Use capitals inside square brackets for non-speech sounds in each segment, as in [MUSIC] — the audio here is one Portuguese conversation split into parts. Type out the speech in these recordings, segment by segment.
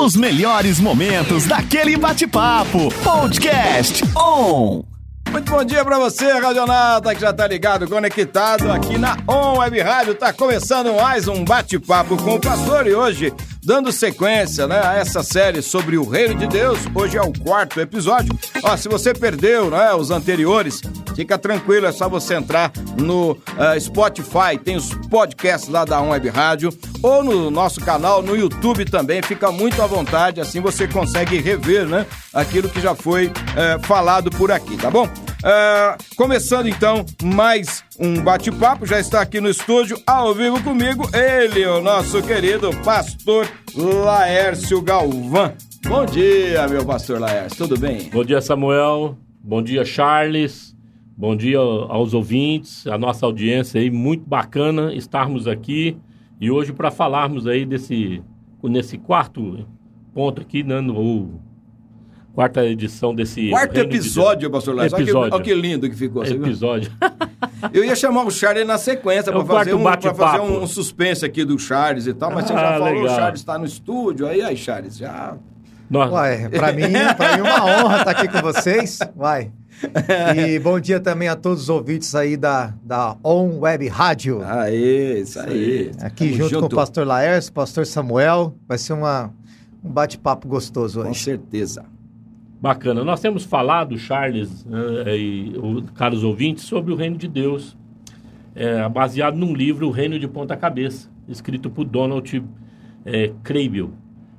Os melhores momentos daquele bate-papo. Podcast On. Muito bom dia pra você, Radionauta, que já tá ligado, conectado aqui na On Web Rádio. Tá começando mais um bate-papo com o pastor e hoje, dando sequência né, a essa série sobre o Reino de Deus, hoje é o quarto episódio. Ó, se você perdeu né, os anteriores, fica tranquilo, é só você entrar no uh, Spotify, tem os podcasts lá da Web Rádio, ou no nosso canal no YouTube também, fica muito à vontade, assim você consegue rever né, aquilo que já foi uh, falado por aqui, tá bom? Uh, começando então mais um bate-papo, já está aqui no estúdio ao vivo comigo, ele, o nosso querido pastor Laércio Galvão. Bom dia, meu pastor Laércio, tudo bem? Bom dia, Samuel. Bom dia, Charles. Bom dia aos ouvintes, a nossa audiência aí, muito bacana estarmos aqui e hoje para falarmos aí desse nesse quarto ponto aqui, né, no, quarta edição desse. Quarto episódio, de... pastor Lázaro. Episódio. Olha que, olha que lindo que ficou. Episódio. [LAUGHS] Eu ia chamar o Charles na sequência é para fazer, um, fazer um suspense aqui do Charles e tal, mas ah, você já falou, legal. o Charles está no estúdio. Aí, aí, Charles, já. Uai, para mim, pra mim é uma honra estar aqui com vocês. Vai. E bom dia também a todos os ouvintes aí da, da On Web Rádio. Aê, isso aí. Aqui Tamo junto, junto, com o pastor Laércio, pastor Samuel. Vai ser uma, um bate-papo gostoso hoje. Com certeza. Bacana. Nós temos falado, Charles uh, e o, caros ouvintes, sobre o reino de Deus, é, baseado num livro, O Reino de Ponta Cabeça, escrito por Donald é,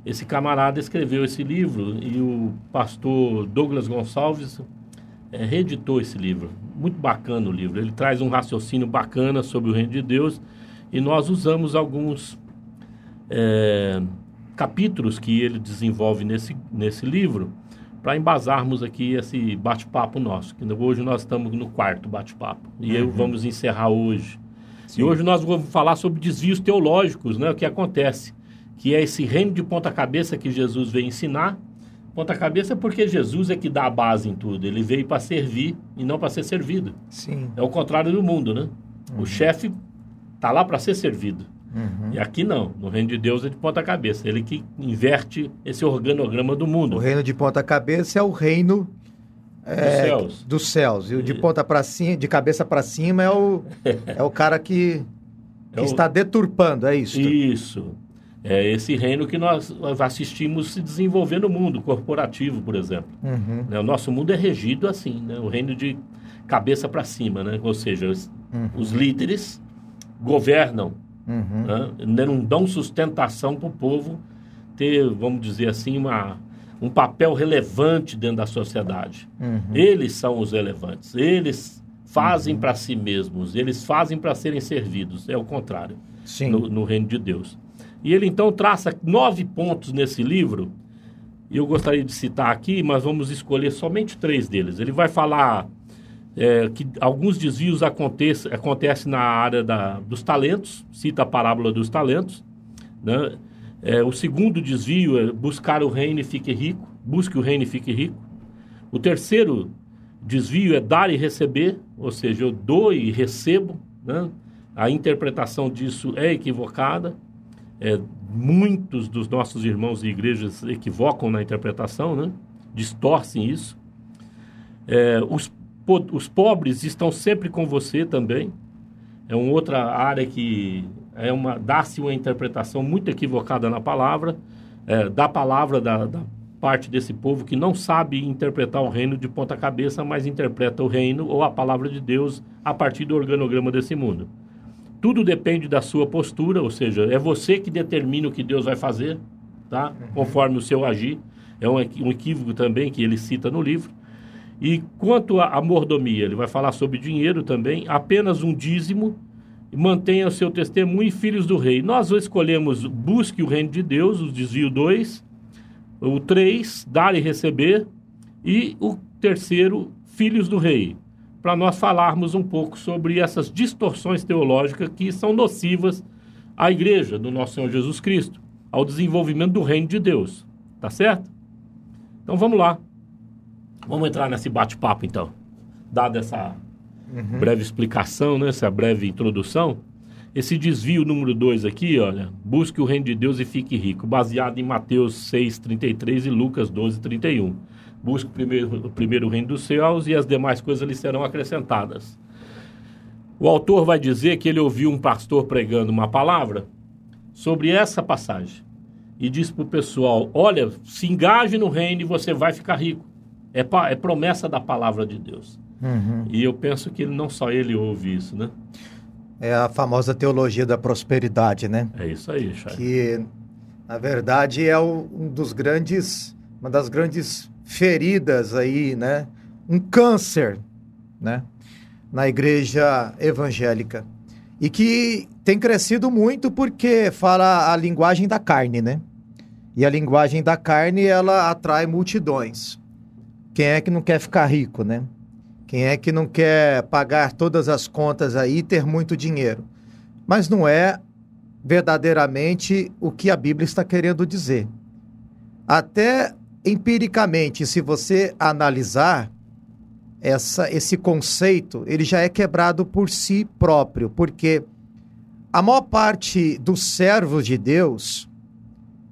Esse camarada escreveu esse livro e o pastor Douglas Gonçalves é, reeditou esse livro. Muito bacana o livro. Ele traz um raciocínio bacana sobre o reino de Deus e nós usamos alguns é, capítulos que ele desenvolve nesse, nesse livro para embasarmos aqui esse bate-papo nosso. Que hoje nós estamos no quarto bate-papo. E uhum. eu vamos encerrar hoje. Sim. E hoje nós vamos falar sobre desvios teológicos, né? O que acontece. Que é esse reino de ponta-cabeça que Jesus veio ensinar. Ponta-cabeça é porque Jesus é que dá a base em tudo. Ele veio para servir e não para ser servido. Sim. É o contrário do mundo, né? Uhum. O chefe tá lá para ser servido. Uhum. E aqui não, no reino de Deus é de ponta cabeça, ele que inverte esse organograma do mundo. O reino de ponta cabeça é o reino é, dos céus. Dos céus. E o de ponta para cima, de cabeça para cima é o [LAUGHS] é o cara que, que é o... está deturpando, é isso. Isso. É esse reino que nós assistimos se desenvolver no mundo corporativo, por exemplo. Uhum. Né, o nosso mundo é regido assim, né? o reino de cabeça para cima, né? ou seja, os, uhum. os líderes governam Uhum. Né? Não dão sustentação para o povo ter, vamos dizer assim, uma, um papel relevante dentro da sociedade. Uhum. Eles são os relevantes. Eles fazem uhum. para si mesmos. Eles fazem para serem servidos. É o contrário no, no, reino de Deus. E ele então traça nove pontos nesse livro. Eu gostaria de citar aqui, mas vamos escolher somente três deles. Ele vai falar é, que alguns desvios acontecem acontece na área da, dos talentos, cita a parábola dos talentos. Né? É, o segundo desvio é buscar o reino e fique rico, busque o reino e fique rico. O terceiro desvio é dar e receber, ou seja, eu dou e recebo. Né? A interpretação disso é equivocada. É, muitos dos nossos irmãos e igrejas equivocam na interpretação, né? distorcem isso. É, os os pobres estão sempre com você também. É uma outra área que é uma dá-se uma interpretação muito equivocada na palavra, é, da palavra da, da parte desse povo que não sabe interpretar o reino de ponta cabeça, mas interpreta o reino ou a palavra de Deus a partir do organograma desse mundo. Tudo depende da sua postura, ou seja, é você que determina o que Deus vai fazer, tá? Uhum. Conforme o seu agir. É um, um equívoco também que ele cita no livro. E quanto à mordomia, ele vai falar sobre dinheiro também, apenas um dízimo, mantenha o seu testemunho e filhos do rei. Nós escolhemos busque o reino de Deus, o desvio 2, o 3, dar e receber, e o terceiro, filhos do rei, para nós falarmos um pouco sobre essas distorções teológicas que são nocivas à igreja do nosso Senhor Jesus Cristo, ao desenvolvimento do reino de Deus. Tá certo? Então vamos lá. Vamos entrar nesse bate-papo então. Dada essa uhum. breve explicação, né, essa breve introdução. Esse desvio número 2 aqui, olha, busque o reino de Deus e fique rico, baseado em Mateus 6, 33 e Lucas 12, 31. Busque primeiro, o primeiro reino dos céus e as demais coisas lhe serão acrescentadas. O autor vai dizer que ele ouviu um pastor pregando uma palavra sobre essa passagem e disse para o pessoal: Olha, se engaje no reino e você vai ficar rico. É, é promessa da palavra de Deus. Uhum. E eu penso que não só ele ouve isso, né? É a famosa teologia da prosperidade, né? É isso aí, Chay. Que, na verdade, é um dos grandes, uma das grandes feridas aí, né? Um câncer, né? Na igreja evangélica. E que tem crescido muito porque fala a linguagem da carne, né? E a linguagem da carne, ela atrai multidões. Quem é que não quer ficar rico, né? Quem é que não quer pagar todas as contas aí e ter muito dinheiro? Mas não é verdadeiramente o que a Bíblia está querendo dizer. Até empiricamente, se você analisar essa, esse conceito, ele já é quebrado por si próprio, porque a maior parte dos servos de Deus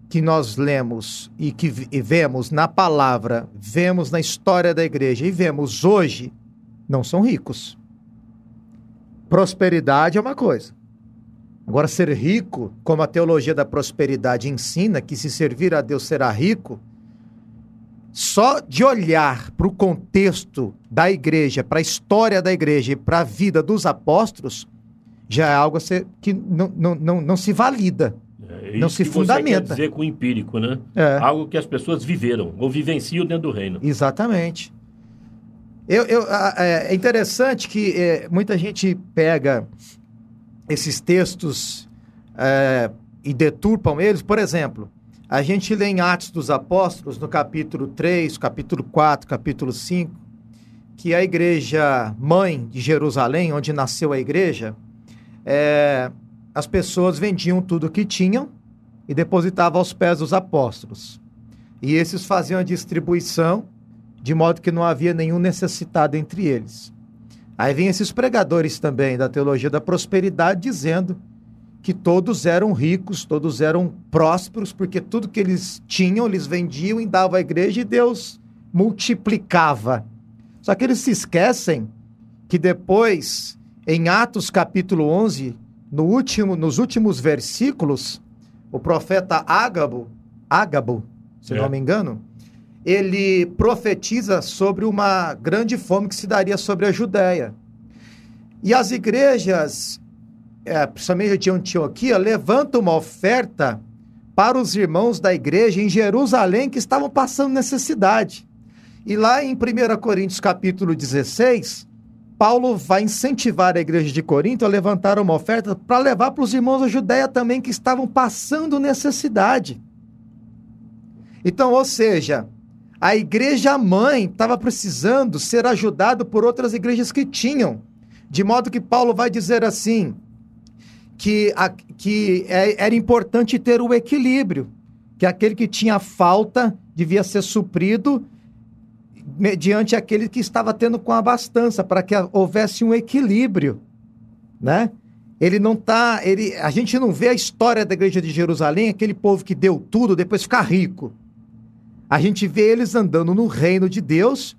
que nós lemos e que vemos na palavra, vemos na história da igreja e vemos hoje, não são ricos. Prosperidade é uma coisa. Agora, ser rico, como a teologia da prosperidade ensina, que se servir a Deus será rico, só de olhar para o contexto da igreja, para a história da igreja e para a vida dos apóstolos, já é algo que não, não, não, não se valida. Não se que fundamenta. Você quer dizer com o empírico, né? É. Algo que as pessoas viveram ou vivenciam dentro do reino. Exatamente. Eu, eu, é interessante que é, muita gente pega esses textos é, e deturpam eles. Por exemplo, a gente lê em Atos dos Apóstolos, no capítulo 3, capítulo 4, capítulo 5, que a igreja mãe de Jerusalém, onde nasceu a igreja, é, as pessoas vendiam tudo o que tinham e depositavam aos pés dos apóstolos. E esses faziam a distribuição de modo que não havia nenhum necessitado entre eles. Aí vem esses pregadores também da teologia da prosperidade dizendo que todos eram ricos, todos eram prósperos, porque tudo que eles tinham, eles vendiam e davam à igreja e Deus multiplicava. Só que eles se esquecem que depois, em Atos capítulo 11, no último, nos últimos versículos, o profeta Ágabo, Ágabo, se é. não me engano, ele profetiza sobre uma grande fome que se daria sobre a Judéia. E as igrejas, é, principalmente de Antioquia, levantam uma oferta para os irmãos da igreja em Jerusalém que estavam passando necessidade. E lá em 1 Coríntios capítulo 16, Paulo vai incentivar a igreja de Corinto a levantar uma oferta para levar para os irmãos da Judéia também que estavam passando necessidade. Então, ou seja, a igreja mãe estava precisando ser ajudada por outras igrejas que tinham. De modo que Paulo vai dizer assim: que, a, que é, era importante ter o equilíbrio, que aquele que tinha falta devia ser suprido mediante aquele que estava tendo com abastança, para que houvesse um equilíbrio, né? Ele não tá, ele, a gente não vê a história da igreja de Jerusalém, aquele povo que deu tudo, depois ficar rico. A gente vê eles andando no reino de Deus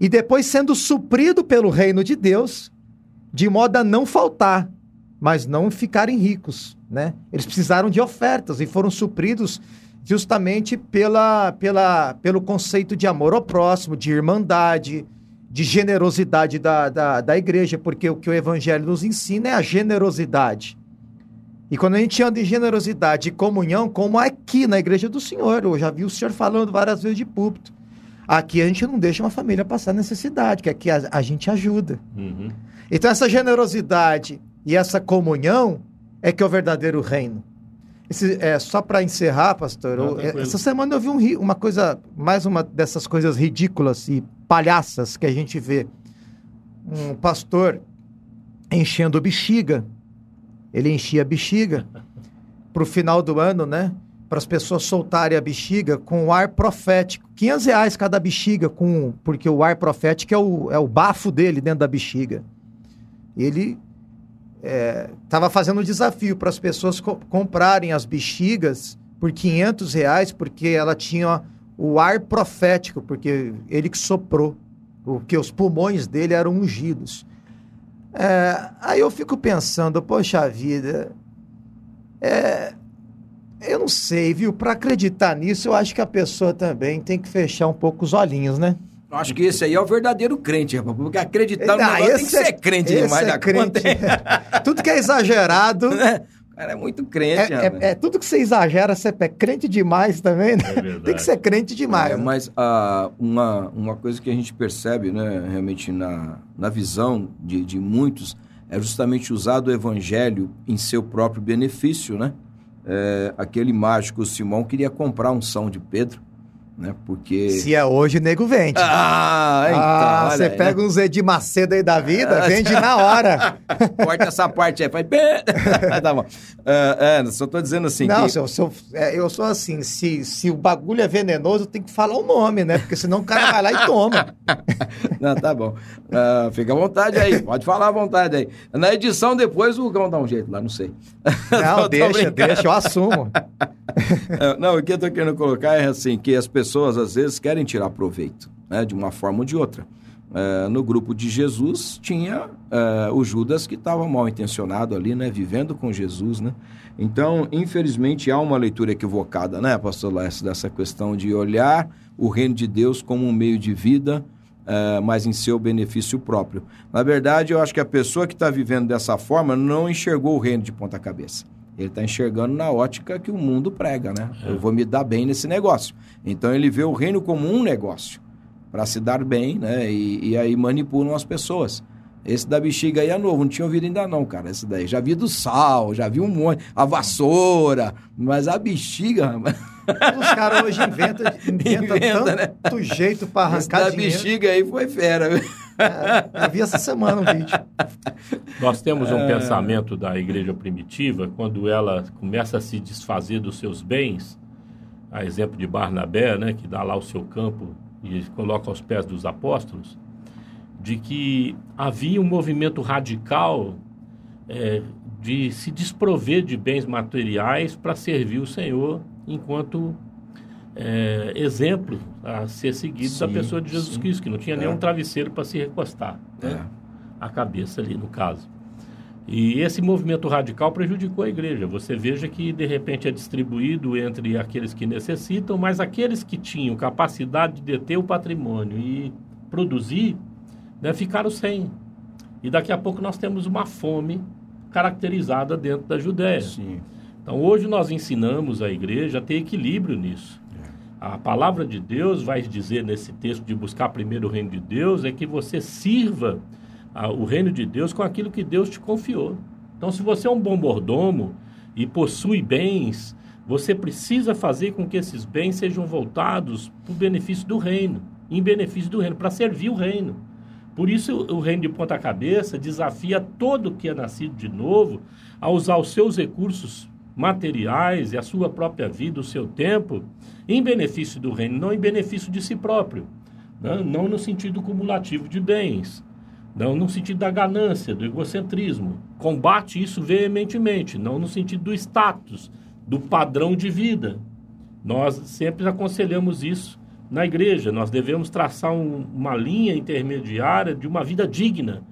e depois sendo suprido pelo reino de Deus, de modo a não faltar, mas não ficarem ricos, né? Eles precisaram de ofertas e foram supridos justamente pela, pela, pelo conceito de amor ao próximo, de irmandade, de generosidade da, da, da igreja, porque o que o evangelho nos ensina é a generosidade. E quando a gente anda em generosidade e comunhão, como aqui na igreja do Senhor, eu já vi o Senhor falando várias vezes de púlpito. Aqui a gente não deixa uma família passar necessidade, que aqui a, a gente ajuda. Uhum. Então, essa generosidade e essa comunhão é que é o verdadeiro reino. Esse, é, só para encerrar, pastor, Não, eu, essa semana eu vi um, uma coisa, mais uma dessas coisas ridículas e palhaças que a gente vê. Um pastor enchendo bexiga. Ele enchia a bexiga [LAUGHS] para o final do ano, né? Para as pessoas soltarem a bexiga com o ar profético. 500 reais cada bexiga, com, porque o ar profético é o, é o bafo dele dentro da bexiga. Ele estava é, fazendo um desafio para as pessoas co comprarem as bexigas por 500 reais, porque ela tinha o ar profético, porque ele que soprou, porque os pulmões dele eram ungidos. É, aí eu fico pensando, poxa vida, é, eu não sei, viu? Para acreditar nisso, eu acho que a pessoa também tem que fechar um pouco os olhinhos, né? Eu acho que esse aí é o verdadeiro crente, rapaz. Porque acreditar no negócio tem que ser crente demais é da crente. conta. [LAUGHS] Tudo que é exagerado. [LAUGHS] O cara é muito crente, é, é, é, tudo que você exagera, você é crente demais também, né? É [LAUGHS] tem que ser crente demais. É, né? Mas uh, uma, uma coisa que a gente percebe, né, realmente na, na visão de, de muitos, é justamente usar o evangelho em seu próprio benefício, né? É, aquele mágico Simão queria comprar um são de Pedro né? Porque. Se é hoje, o nego vende. Ah, então. Ah, você pega uns Edir Macedo aí da vida, [LAUGHS] vende na hora. [LAUGHS] Corta essa parte aí, faz. [LAUGHS] tá bom. Uh, é, só tô dizendo assim. Não, que... se eu, se eu, é, eu sou assim, se, se o bagulho é venenoso, tem que falar o nome, né? Porque senão o cara vai lá e toma. não, tá bom. Uh, fica à vontade aí, pode falar à vontade aí. Na edição depois o Gão dá um jeito lá, não sei. Não, deixa, deixa, eu assumo. não, o que eu tô querendo colocar é assim, que as pessoas pessoas às vezes querem tirar proveito, né, de uma forma ou de outra. É, no grupo de Jesus tinha é, o Judas que estava mal intencionado ali, né, vivendo com Jesus, né. Então, infelizmente, há uma leitura equivocada, né, Pastor Lécio, dessa questão de olhar o reino de Deus como um meio de vida, é, mas em seu benefício próprio. Na verdade, eu acho que a pessoa que está vivendo dessa forma não enxergou o reino de ponta cabeça. Ele está enxergando na ótica que o mundo prega, né? É. Eu vou me dar bem nesse negócio. Então ele vê o reino como um negócio para se dar bem, né? E, e, aí manipulam as pessoas. Esse da bexiga aí é novo, não tinha ouvido ainda não, cara. Esse daí. Já vi do sal, já vi um monte. A vassoura, mas a bexiga. [LAUGHS] Os caras hoje inventam inventa, inventa tanto né? jeito para arrancar Esse da dinheiro. bexiga aí foi fera. É, eu vi essa semana um vídeo. Nós temos um é... pensamento da igreja primitiva, quando ela começa a se desfazer dos seus bens, a exemplo de Barnabé, né, que dá lá o seu campo e coloca aos pés dos apóstolos, de que havia um movimento radical é, de se desprover de bens materiais para servir o Senhor enquanto é, exemplo a ser seguido sim, da pessoa de Jesus sim. Cristo, que não tinha é. nenhum travesseiro para se recostar, né? É. a cabeça ali no caso. E esse movimento radical prejudicou a igreja. Você veja que de repente é distribuído entre aqueles que necessitam, mas aqueles que tinham capacidade de deter o patrimônio e produzir, né, ficaram sem. E daqui a pouco nós temos uma fome caracterizada dentro da Judéia. Sim. Então hoje nós ensinamos a igreja a ter equilíbrio nisso. A palavra de Deus vai dizer nesse texto de buscar primeiro o reino de Deus é que você sirva o reino de Deus com aquilo que Deus te confiou. Então, se você é um bom mordomo e possui bens, você precisa fazer com que esses bens sejam voltados para o benefício do reino, em benefício do reino, para servir o reino. Por isso, o reino de ponta cabeça desafia todo que é nascido de novo a usar os seus recursos materiais e a sua própria vida, o seu tempo, em benefício do reino, não em benefício de si próprio. Né? Não no sentido cumulativo de bens, não no sentido da ganância, do egocentrismo. Combate isso veementemente, não no sentido do status, do padrão de vida. Nós sempre aconselhamos isso na igreja. Nós devemos traçar um, uma linha intermediária de uma vida digna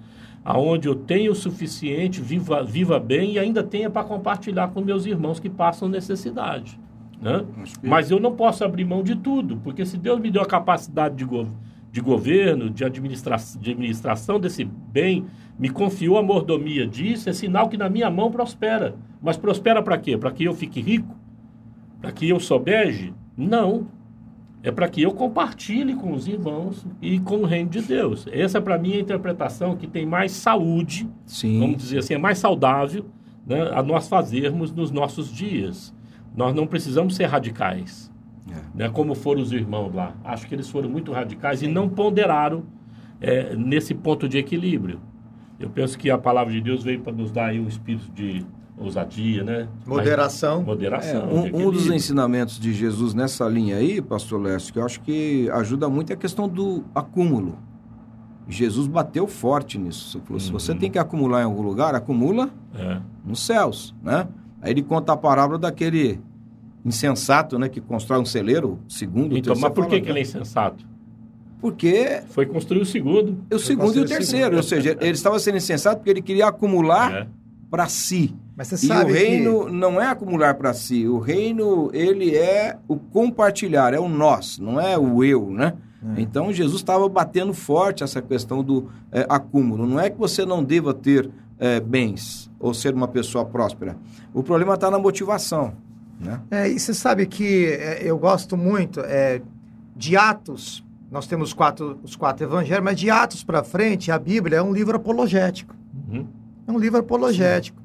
aonde eu tenho o suficiente, viva, viva bem e ainda tenha para compartilhar com meus irmãos que passam necessidade. Né? Mas eu não posso abrir mão de tudo, porque se Deus me deu a capacidade de, go de governo, de, administra de administração desse bem, me confiou a mordomia disso, é sinal que na minha mão prospera. Mas prospera para quê? Para que eu fique rico? Para que eu sobeje? Não é para que eu compartilhe com os irmãos e com o reino de Deus. Essa, para mim, é a interpretação que tem mais saúde, Sim. vamos dizer assim, é mais saudável né, a nós fazermos nos nossos dias. Nós não precisamos ser radicais, é. né, como foram os irmãos lá. Acho que eles foram muito radicais e não ponderaram é, nesse ponto de equilíbrio. Eu penso que a palavra de Deus veio para nos dar um espírito de ousadia, né? Moderação. Mas, moderação. É, um, um, dos ensinamentos de Jesus nessa linha aí, pastor Lécio, que eu acho que ajuda muito é a questão do acúmulo. Jesus bateu forte nisso. Falou, Se você tem que acumular em algum lugar, acumula É. nos céus, né? Aí ele conta a parábola daquele insensato, né, que constrói um celeiro, segundo, Então, mas por que, fala, que ele é né? insensato? Porque Foi construir o segundo. o segundo e o terceiro, ou seja, ele estava sendo insensato porque ele queria acumular É. para si. Mas você E sabe o reino que... não é acumular para si, o reino ele é o compartilhar, é o nós, não é o eu, né? Então Jesus estava batendo forte essa questão do é, acúmulo. Não é que você não deva ter é, bens ou ser uma pessoa próspera. O problema está na motivação, né? É, e você sabe que é, eu gosto muito é, de Atos. Nós temos quatro, os quatro evangelhos, mas de Atos para frente, a Bíblia é um livro apologético. Uhum. É um livro apologético.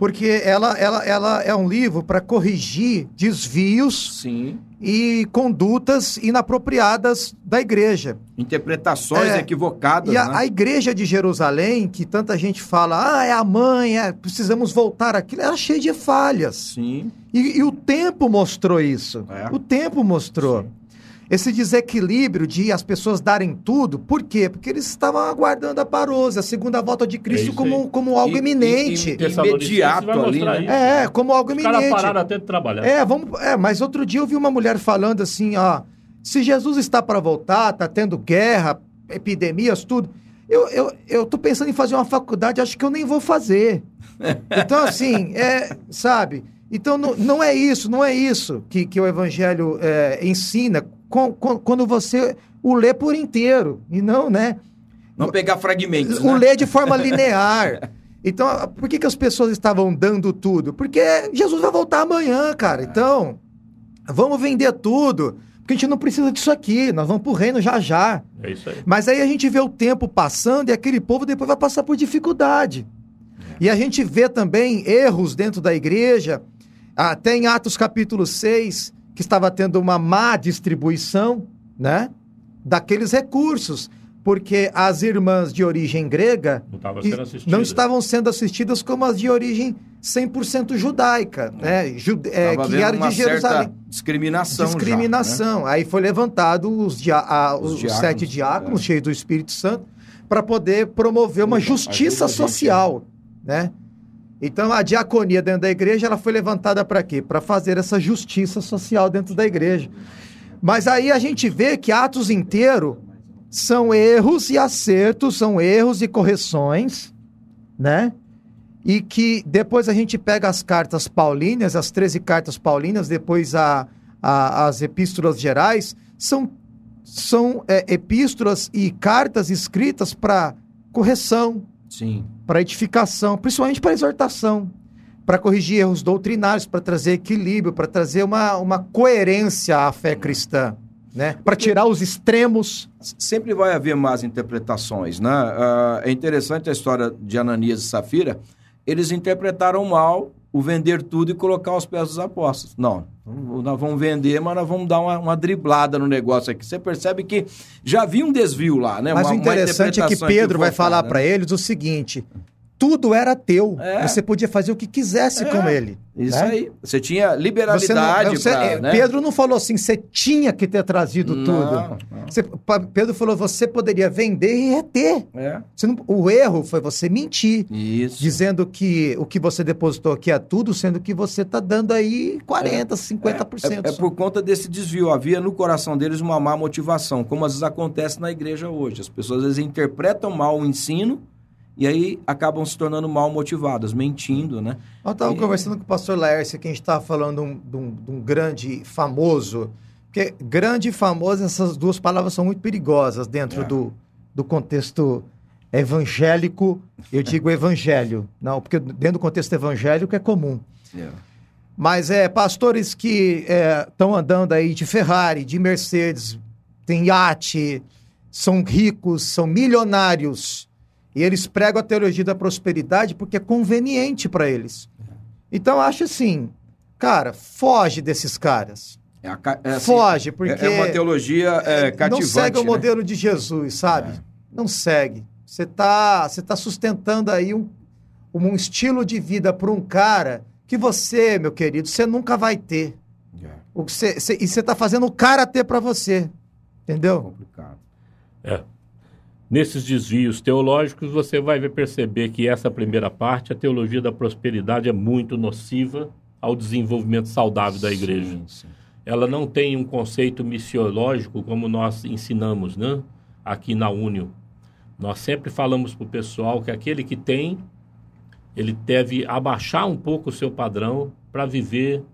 Porque ela, ela, ela é um livro para corrigir desvios Sim. e condutas inapropriadas da igreja. Interpretações É, equivocadas, E a, né? a igreja de Jerusalém, que tanta gente fala, ah, é a mãe, é, precisamos voltar aquilo, era cheia de falhas. Sim. E, e o tempo mostrou isso. É. O tempo mostrou. Esse desequilíbrio de as pessoas darem tudo, por quê? Porque eles estavam aguardando a parose, a segunda volta de Cristo isso como, como algo E- imenente. e- e- Imediato ali, né? isso. é, como algo Os caras iminente. pararam até de trabalhar. É, vamos, é, mas outro dia eu vi uma mulher falando assim, ó, se Jesus está para voltar, tá tendo guerra, epidemias, tudo. Eu, eu, eu tô pensando em fazer uma faculdade, acho que eu nem vou fazer. [LAUGHS] Então, assim, é, sabe? Então, não, não é isso, não é isso que, que o Evangelho é, ensina com- com- quando você o lê por inteiro, e não, né? Não pegar fragmentos, o né? ler de forma [LAUGHS] linear. Então, por que, que as pessoas estavam dando tudo? Porque Jesus vai voltar amanhã, cara. Então, vamos vender tudo. Porque a gente não precisa disso aqui. Nós vamos pro reino já já. É isso aí. Mas aí a gente vê o tempo passando e aquele povo depois vai passar por dificuldade. E a gente vê também erros dentro da igreja. Até em Atos capítulo 6, que estava tendo uma má distribuição, né? Daqueles recursos. Porque as irmãs de origem grega Não não estavam sendo assistidas como as de origem 100% judaica, né? Jude- é, que uma de Jerusalém. certa discriminação já, né? Discriminação. Aí foi levantado os, dia- a- Os os diáconos, sete diáconos, é. cheios do Espírito Santo, para poder promover uma justiça gente, social, né? Então a diaconia dentro da igreja ela foi levantada para quê? Para fazer essa justiça social dentro da igreja. Mas aí a gente vê que Atos inteiro são erros e acertos, são erros e correções, né? E que depois a gente pega as cartas paulinas, as 13 cartas paulinas, depois a, a- as epístolas gerais, são, são é, epístolas e cartas escritas para correção, Sim. Para edificação, principalmente para exortação, para corrigir erros doutrinários, para trazer equilíbrio, para trazer uma, uma coerência à fé cristã, né? Para tirar os extremos. Sempre vai haver más interpretações, né? Ah, é interessante a história de Ananias e Safira. Eles interpretaram mal o vender tudo e colocar aos pés dos apóstolos. Não, nós vamos vender, mas nós vamos dar uma, uma driblada no negócio aqui. Você percebe que já havia um desvio lá, né? Mas Uma- o interessante é que Pedro vai falar né? para eles o seguinte: tudo era teu. É. Você podia fazer o que quisesse É. com ele. Isso né? aí. Você tinha Você não- liberalidade você- pra, é, né? Pedro não falou assim, você tinha que ter trazido Não, tudo. não. Você- Pedro falou, você poderia vender e reter. É. Não- o erro foi você mentir. Isso. Dizendo que o que você depositou aqui é tudo, sendo que você está dando aí 40%, 50%. É, é por conta desse desvio. Havia no coração deles uma má motivação, como às vezes acontece na igreja hoje. As pessoas às vezes interpretam mal o ensino e aí acabam se tornando mal motivadas, mentindo, né? Eu estava E- conversando com o pastor Laércio, que a gente estava falando de um, de um grande famoso. Porque grande e famoso, essas duas palavras são muito perigosas dentro É. do, do contexto evangélico. Eu digo [LAUGHS] evangelho. Não, porque dentro do contexto evangélico é comum. Mas é pastores que estão andando aí de Ferrari, de Mercedes, tem iate, são ricos, são milionários. E eles pregam a teologia da prosperidade porque é conveniente para eles. Então eu acho assim, cara, foge desses caras. É a é assim, foge, porque é- é uma teologia é, cativante. não segue o né? modelo de Jesus, sabe? É. Não segue. Você tá, você tá sustentando aí um, um estilo de vida para um cara que você, meu querido, você nunca vai ter. É, O que você, você- e você tá fazendo o cara ter para você. é Entendeu? complicado. É. nesses desvios teológicos, você vai perceber que essa primeira parte, a teologia da prosperidade, é muito nociva ao desenvolvimento saudável da igreja. Sim, sim. Ela não tem um conceito missiológico como nós ensinamos né? aqui na Unio. Nós sempre falamos para o pessoal que aquele que tem, ele deve abaixar um pouco o seu padrão para viver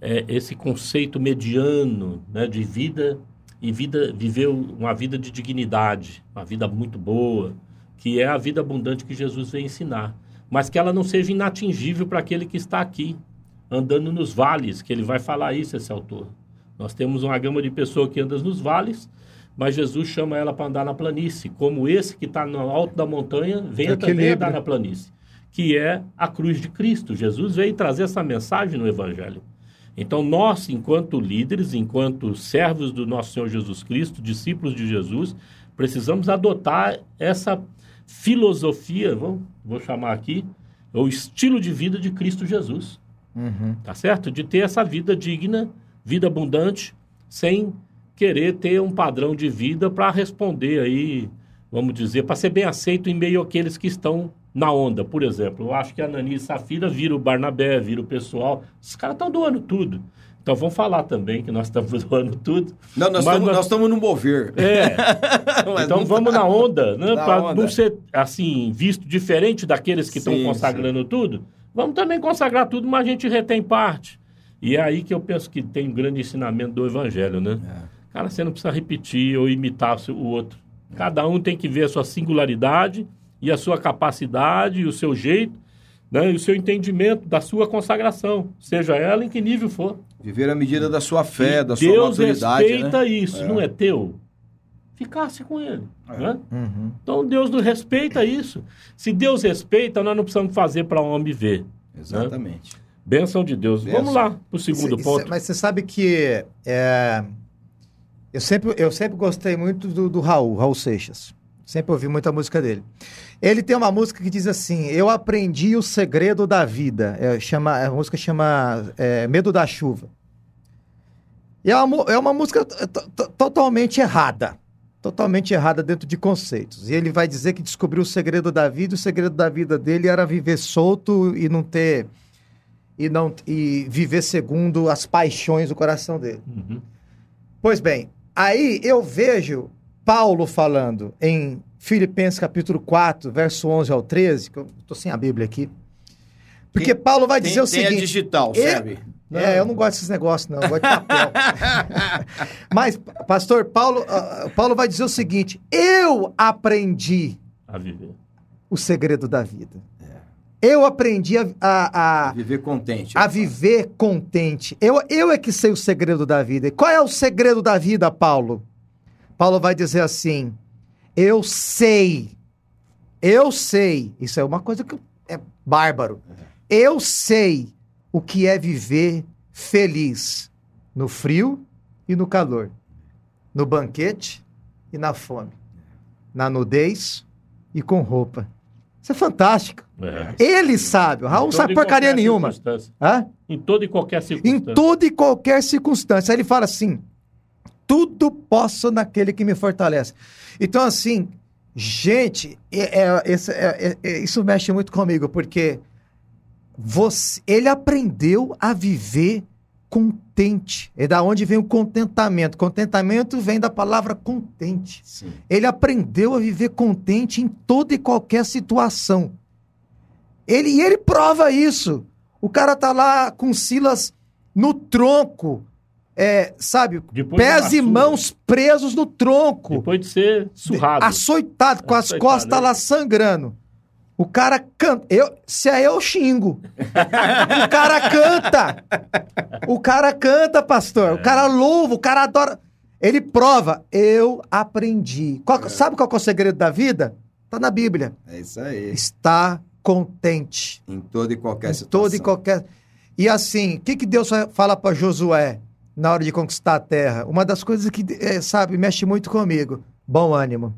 é, esse conceito mediano né, de vida e vida, viver uma vida de dignidade, uma vida muito boa, que é a vida abundante que Jesus veio ensinar. Mas que ela não seja inatingível para aquele que está aqui, andando nos vales, que ele vai falar isso, esse autor. Nós temos uma gama de pessoas que andam nos vales, mas Jesus chama ela para andar na planície, como esse que está no alto da montanha, venha também andar na planície, que é a cruz de Cristo. Jesus veio trazer essa mensagem no Evangelho. Então, nós, enquanto líderes, enquanto servos do nosso Senhor Jesus Cristo, discípulos de Jesus, precisamos adotar essa filosofia, vou, vou chamar aqui, o estilo de vida de Cristo Jesus. Uhum. Tá certo? De ter essa vida digna, vida abundante, sem querer ter um padrão de vida para responder aí, vamos dizer, para ser bem aceito em meio àqueles que estão na onda, por exemplo. Eu acho que a Nani e Safira viram o Barnabé, viram o pessoal. Os caras estão doando tudo. Então vamos falar também que nós estamos [LAUGHS] doando tudo. Não, nós estamos no mover. É. [LAUGHS] então vamos tá... na onda, né? Para não ser assim, visto diferente daqueles que estão consagrando sim. tudo. Vamos também consagrar tudo, mas a gente retém parte. E é aí que eu penso que tem um grande ensinamento do evangelho, né? É. Cara, você não precisa repetir ou imitar o outro. Cada um tem que ver a sua singularidade e a sua capacidade e o seu jeito, né, e o seu entendimento da sua consagração, seja ela em que nível for. Viver à medida da sua fé, e da sua Deus maturidade. Deus respeita né? isso, é. não é teu? Ficasse com ele. É. Né? Uhum. Então Deus não respeita isso. Se Deus respeita, nós não precisamos fazer para o homem ver. Né? Exatamente. Né? Benção de Deus. Benção. Vamos lá para o segundo cê, ponto. Cê, mas você sabe que é, eu, sempre, eu sempre gostei muito do, do Raul, Raul Seixas. Sempre ouvi muita música dele. Ele tem uma música que diz assim: Eu aprendi o segredo da vida. É, chama, a música chama é, Medo da Chuva. E é uma, é uma música totalmente errada. Totalmente errada dentro de conceitos. E ele vai dizer que descobriu o segredo da vida. O segredo da vida dele era viver solto e não ter. E, não, e viver segundo as paixões do coração dele. Uhum. Pois bem, aí eu vejo Paulo falando em Filipenses capítulo 4, verso 11 ao 13, que eu estou sem a Bíblia aqui. Porque tem, Paulo vai dizer tem, o seguinte... Tem a digital, serve. É, eu não gosto desses negócios, não. Eu gosto de papel. [LAUGHS] Mas, pastor, Paulo, uh, Paulo vai dizer o seguinte: eu aprendi a viver o segredo da vida. É. Eu aprendi a, a, a, viver contente. A viver contente. Eu, eu é que sei o segredo da vida. Qual é o segredo da vida, Paulo? Paulo vai dizer assim: Eu sei, eu sei, isso é uma coisa que é bárbaro. Eu sei o que é viver feliz no frio e no calor, no banquete e na fome, na nudez e com roupa. Isso é fantástico. É. Ele sabe. O Raul não sabe porcaria nenhuma. Hã? Em toda e qualquer circunstância. Em toda e qualquer circunstância. Aí ele fala assim: tudo posso naquele que me fortalece. Então, assim, gente, é, é, é, é, isso mexe muito comigo, porque você, ele aprendeu a viver contente. É da onde vem o contentamento. Contentamento vem da palavra contente. Sim. Ele aprendeu a viver contente em toda e qualquer situação. Ele, e ele prova isso. O cara tá lá com Silas no tronco, é, sabe, Depois pés e mãos presos no tronco. Depois de ser surrado. Açoitado, com as costas é. lá sangrando. O cara canta. Eu, se é eu, xingo. o cara canta. O cara canta, pastor. O cara louva, o cara adora. Ele prova. Eu aprendi. Qual, é. Sabe qual é o segredo da vida? Tá na Bíblia. É isso aí. Está contente. Em toda e qualquer em situação. Toda e qualquer. E assim, o que, que Deus fala para Josué? na hora de conquistar a terra. Uma das coisas que, é, sabe, mexe muito comigo. Bom ânimo.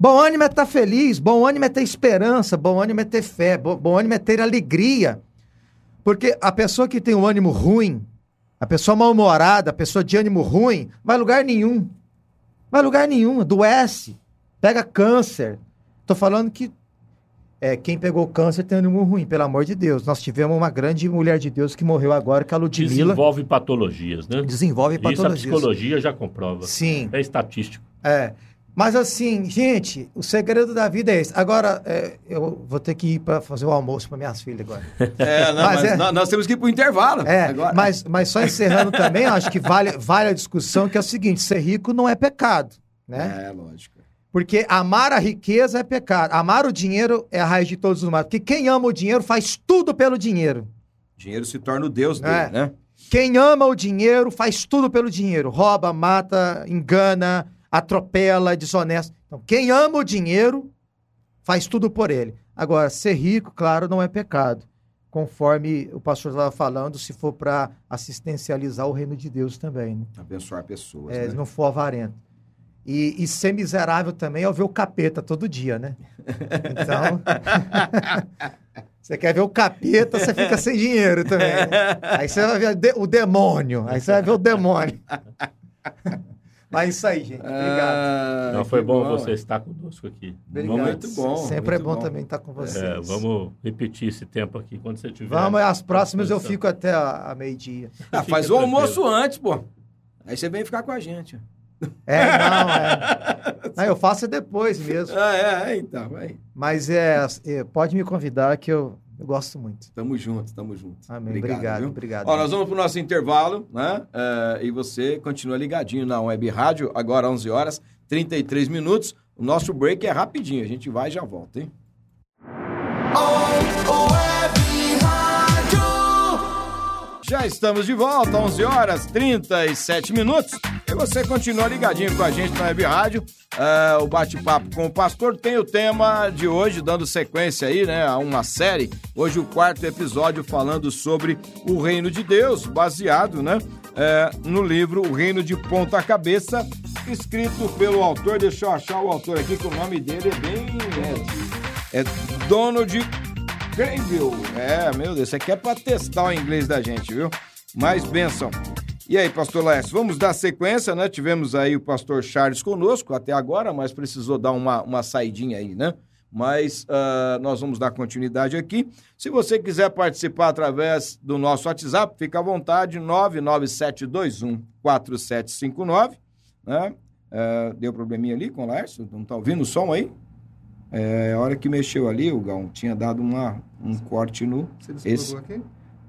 Bom ânimo é estar feliz, bom ânimo é ter esperança, bom ânimo é ter fé, bom, bom ânimo é ter alegria. Porque a pessoa que tem um ânimo ruim, a pessoa mal-humorada, a pessoa de ânimo ruim, vai lugar nenhum. Vai lugar nenhum, adoece. Pega câncer. Tô falando que é, quem pegou câncer tem ânimo ruim, pelo amor de Deus. Nós tivemos uma grande mulher de Deus que morreu agora, que é a Ludmilla. Desenvolve patologias, né? Desenvolve patologias. Isso a psicologia já comprova. Sim. É estatístico. É. Mas assim, gente, o segredo da vida é esse. Agora, é, eu vou ter que ir para fazer o almoço para minhas filhas agora. [LAUGHS] É, não, mas, mas é, nós temos que ir para o intervalo. É, agora. Mas, mas só encerrando também, acho que vale, vale a discussão, que é o seguinte: ser rico não é pecado. Né? É, lógico. Porque amar a riqueza é pecado. Amar o dinheiro é a raiz de todos os males. Porque quem ama o dinheiro faz tudo pelo dinheiro. Dinheiro se torna o Deus dele, é. né? Quem ama o dinheiro faz tudo pelo dinheiro. Rouba, mata, engana, atropela, desonesto. Então, quem ama o dinheiro faz tudo por ele. Agora, ser rico, claro, não é pecado. Conforme o pastor estava falando, se for para assistencializar o reino de Deus também. Né? Abençoar pessoas. É, né? não for avarento. E, e, ser miserável também é ver o capeta todo dia, né? Então. [LAUGHS] você quer ver o capeta, você fica sem dinheiro também. Né? Aí você vai ver o demônio. Aí você vai ver o demônio. [LAUGHS] Mas é isso aí, gente. Obrigado. Ah, Não, foi bom, bom, você estar conosco aqui. Obrigado. Muito bom. Sempre é bom, bom, também estar com vocês. É, vamos repetir esse tempo aqui quando você tiver. Vamos, as próximas eu fico até a, a meio-dia. Ah, faz o almoço antes, pô. Aí você vem ficar com a gente. É, não, é. Não, eu faço depois mesmo. Ah, é, é então, vai. Mas é, é, pode me convidar que eu eu gosto muito. Tamo junto, tamo junto. Amém. Obrigado. Obrigado. obrigado Ó, nós vamos pro nosso intervalo, né? É, e você continua ligadinho na Web Rádio, agora 11 horas 33 minutos. O nosso break é rapidinho, a gente vai e já volta, hein? Oh, oh, já estamos de volta, 11 horas 37 minutos. E você continua ligadinho com a gente na Web Rádio. Uh, o bate-papo com o pastor tem o tema de hoje, dando sequência aí, né, a uma série. Hoje o quarto episódio falando sobre o reino de Deus, baseado, né, uh, no livro O Reino de Ponta Cabeça, escrito pelo autor. Deixa eu achar o autor aqui, que o nome dele é bem... É, é Donald Granville. É, meu Deus, isso aqui é pra testar o inglês da gente, viu? Mais bênção. E aí, pastor Lécio, vamos dar sequência, né? Tivemos aí o pastor Charles conosco até agora, mas precisou dar uma, uma saidinha aí, né? Mas uh, nós vamos dar continuidade aqui. Se você quiser participar através do nosso WhatsApp, fica à vontade, 997214759, né? Uh, deu probleminha ali com o Lércio? Não tá ouvindo o som aí? É, a hora que mexeu ali, o Gão tinha dado uma, um corte no. Você esse... aqui?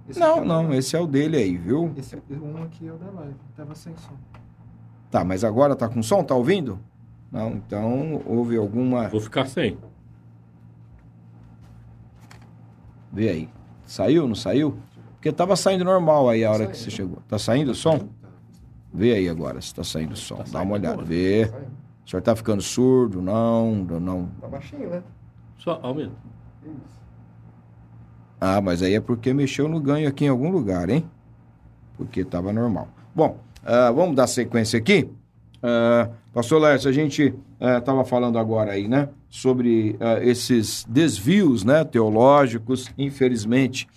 Esse não, aqui é não, esse é o dele aí, viu? Esse um aqui é o da live, tava sem som. Tá, mas agora tá com som? Tá ouvindo? Não, então houve alguma. Vou ficar sem. Vê aí. Saiu, não saiu? Porque tava saindo normal aí a hora que você chegou. Tá saindo o som? Vê aí agora se tá saindo o som. Tá Dá uma olhada. Vê. O senhor tá ficando surdo? Não, não. Tá baixinho, né? Só aumenta. Isso. Ah, mas aí é porque mexeu no ganho aqui em algum lugar, hein? Porque tava normal. Bom, uh, vamos dar sequência aqui. Uh, Pastor Lércio, a gente estava uh, falando agora aí, né? Sobre uh, esses desvios né, teológicos. Infelizmente,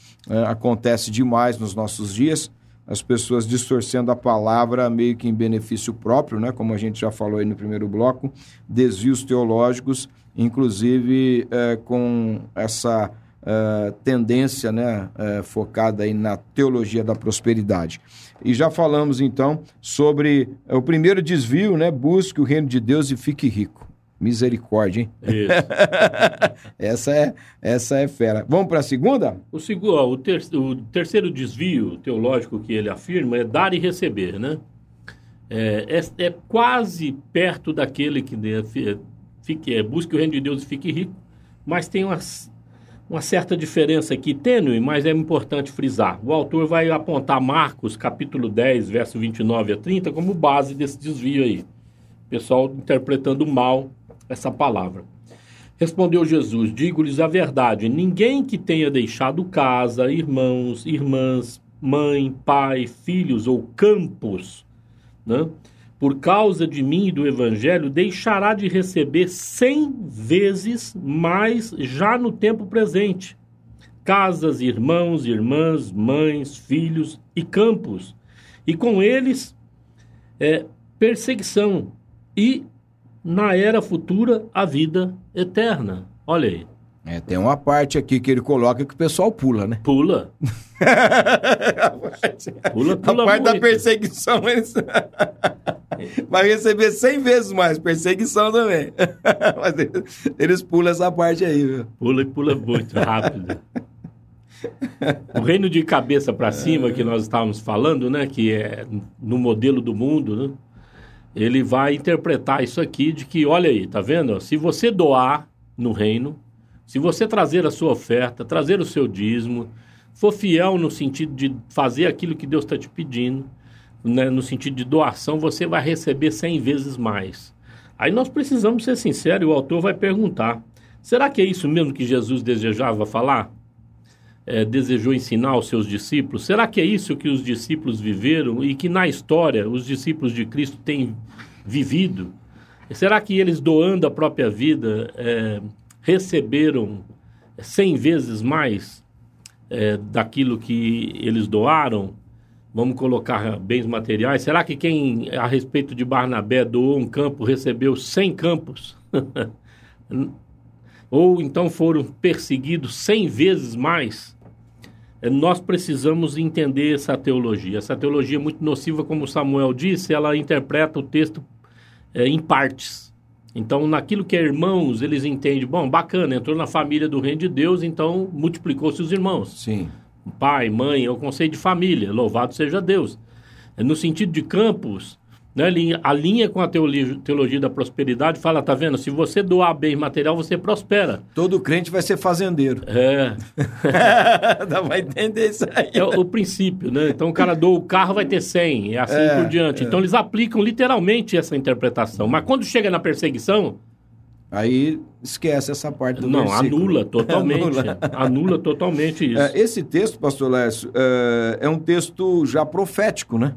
acontece demais nos nossos dias as pessoas distorcendo a palavra meio que em benefício próprio, né? como a gente já falou aí no primeiro bloco, desvios teológicos, inclusive é, com essa é, tendência né, é, focada aí na teologia da prosperidade. E já falamos então sobre o primeiro desvio, né? Busque o reino de Deus e fique rico. Misericórdia, hein? Isso. [LAUGHS] essa, é, essa é fera. Vamos para a segunda? O, segundo, o, ter, o terceiro desvio teológico que ele afirma é dar e receber, né? É, é, é quase perto daquele que fique, é, busque o reino de Deus e fique rico, mas tem uma, uma certa diferença aqui, tênue, mas é importante frisar. O autor vai apontar Marcos, capítulo 10, verso 29 a 30, como base desse desvio aí. Pessoal interpretando mal essa palavra. Respondeu Jesus: Digo-lhes a verdade: ninguém que tenha deixado casa, irmãos, irmãs, mãe, pai, filhos ou campos, né, por causa de mim e do evangelho, deixará de receber cem vezes mais já no tempo presente. Casas, irmãos, irmãs, mães, filhos e campos, e com eles é, perseguição e na era futura a vida eterna. Olha aí. É, tem uma parte aqui que ele coloca que o pessoal pula, né? Pula. [LAUGHS] Pula, pula a parte da muito. perseguição, eles... [LAUGHS] vai receber 100 vezes mais perseguição também. [LAUGHS] Mas eles, eles pulam essa parte aí, viu? Pula e pula muito rápido. O reino de cabeça para cima que nós estávamos falando, né, que é no modelo do mundo, né? Ele vai interpretar isso aqui de que, olha aí, tá vendo? Se você doar no reino, se você trazer a sua oferta, trazer o seu dízimo, for fiel no sentido de fazer aquilo que Deus está te pedindo, né, no sentido de doação, você vai receber 100 vezes mais. Aí nós precisamos ser sinceros, o autor vai perguntar: será que é isso mesmo que Jesus desejava falar? É, desejou ensinar aos seus discípulos? Será que é isso que os discípulos viveram e que na história os discípulos de Cristo têm vivido? Será que eles, doando a própria vida, é, receberam 100 vezes mais é, daquilo que eles doaram? Vamos colocar bens materiais. Será que quem, a respeito de Barnabé, doou um campo, recebeu 100 campos? [LAUGHS] Ou então foram perseguidos 100 vezes mais? É, Nós precisamos entender essa teologia. Essa teologia é muito nociva, como Samuel disse, ela interpreta o texto é, em partes. Então, naquilo que é irmãos, eles entendem, bom, bacana, entrou na família do reino de Deus, então multiplicou-se os irmãos Sim. pai, mãe, é o conceito de família, louvado seja Deus. É No sentido de campos, né, linha- a linha com a teologia, teologia da prosperidade fala, tá vendo, se você doar bem material, você prospera. Todo crente vai ser fazendeiro. É, [LAUGHS] Dá pra entender isso aí. é o, o princípio, né? Então o cara doa o carro, vai ter 100, e assim É, por diante. Então eles aplicam literalmente essa interpretação. Mas quando chega na perseguição, Aí esquece essa parte do não, versículo. anula [LAUGHS] totalmente. Anula. anula totalmente isso. É, esse texto, pastor Lécio, é, é um texto já profético, né?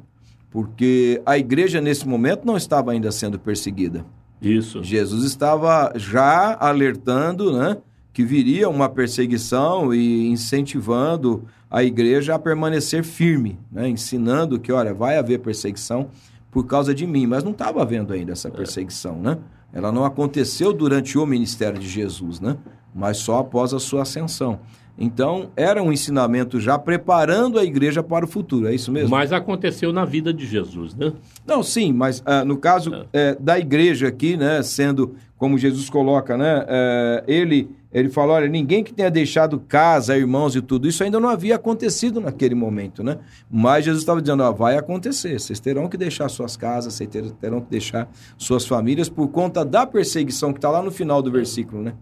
Porque a igreja, nesse momento, não estava ainda sendo perseguida. Isso. Jesus estava já alertando, né? Que viria uma perseguição e incentivando a igreja a permanecer firme, né? Ensinando que, olha, vai haver perseguição por causa de mim. Mas não estava havendo ainda essa perseguição, né? Ela não aconteceu durante o ministério de Jesus, né? Mas só após a sua ascensão. Então, era um ensinamento já preparando a igreja para o futuro, é isso mesmo? Mas aconteceu na vida de Jesus, né? Não, sim, mas ah, no caso eh, da igreja aqui, né, sendo como Jesus coloca, né, eh, ele ele fala, olha, ninguém que tenha deixado casa, irmãos e tudo isso ainda não havia acontecido naquele momento, né? Mas Jesus estava dizendo, ó, vai acontecer, vocês terão que deixar suas casas, vocês ter- terão que deixar suas famílias por conta da perseguição que está lá no final do versículo, né?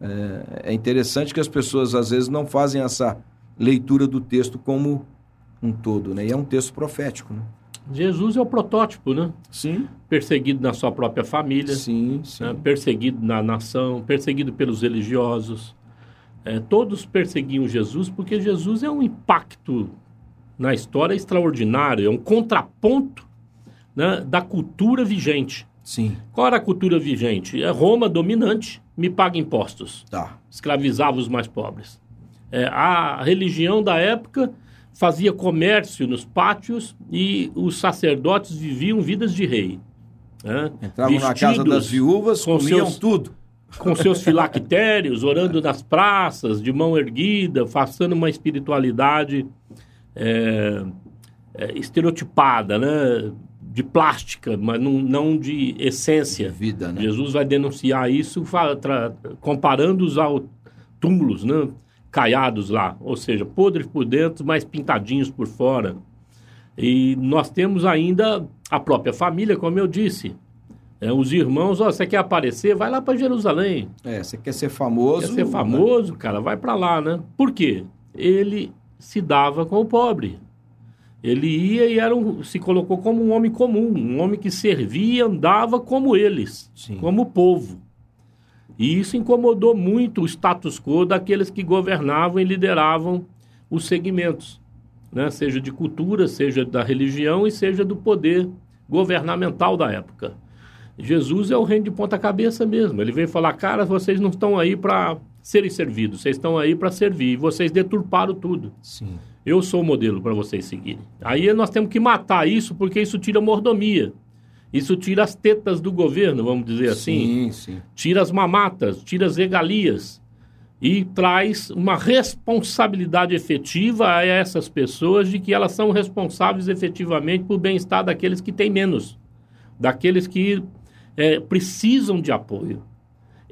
É, é interessante que as pessoas às vezes não fazem essa leitura do texto como um todo, né? E é um texto profético, né? Jesus é o protótipo, né? Sim. Perseguido na sua própria família, Sim, sim. né? perseguido na nação, perseguido pelos religiosos. É, todos perseguiam Jesus porque Jesus é um impacto na história extraordinário, é um contraponto né, da cultura vigente. Sim, Qual era a cultura vigente? É Roma dominante, me paga impostos tá. escravizava os mais pobres. É, a religião da época fazia comércio nos pátios e os sacerdotes viviam vidas de rei. né? Entravam na casa das viúvas, com comiam seus- tudo. com seus filactérios, orando nas praças, de mão erguida, passando uma espiritualidade é, é, estereotipada, né? De plástica, mas não, não de essência. Vida, né? Jesus vai denunciar isso comparando-os aos túmulos, né? caiados lá, ou seja, podres por dentro, mas pintadinhos por fora. E nós temos ainda a própria família, como eu disse. É, os irmãos, ó, você quer aparecer? Vai lá para Jerusalém. É, você quer ser famoso. Quer ser né? famoso, cara? Vai para lá, né? Por quê? Ele se dava com o pobre. Ele ia e era um, se colocou como um homem comum, um homem que servia e andava como eles, Sim. como o povo. E isso incomodou muito o status quo daqueles que governavam e lideravam os segmentos, né? seja de cultura, seja da religião e seja do poder governamental da época. Jesus é o reino de ponta cabeça mesmo. Ele veio falar, cara, vocês não estão aí para serem servidos, vocês estão aí para servir. E vocês deturparam tudo. Sim. Eu sou o modelo para vocês seguirem. Aí nós temos que matar isso porque isso tira mordomia. Isso tira as tetas do governo, vamos dizer assim. Sim, sim. Tira as mamatas, tira as regalias e traz uma responsabilidade efetiva a essas pessoas de que elas são responsáveis efetivamente por bem-estar daqueles que têm menos, daqueles que é, precisam de apoio.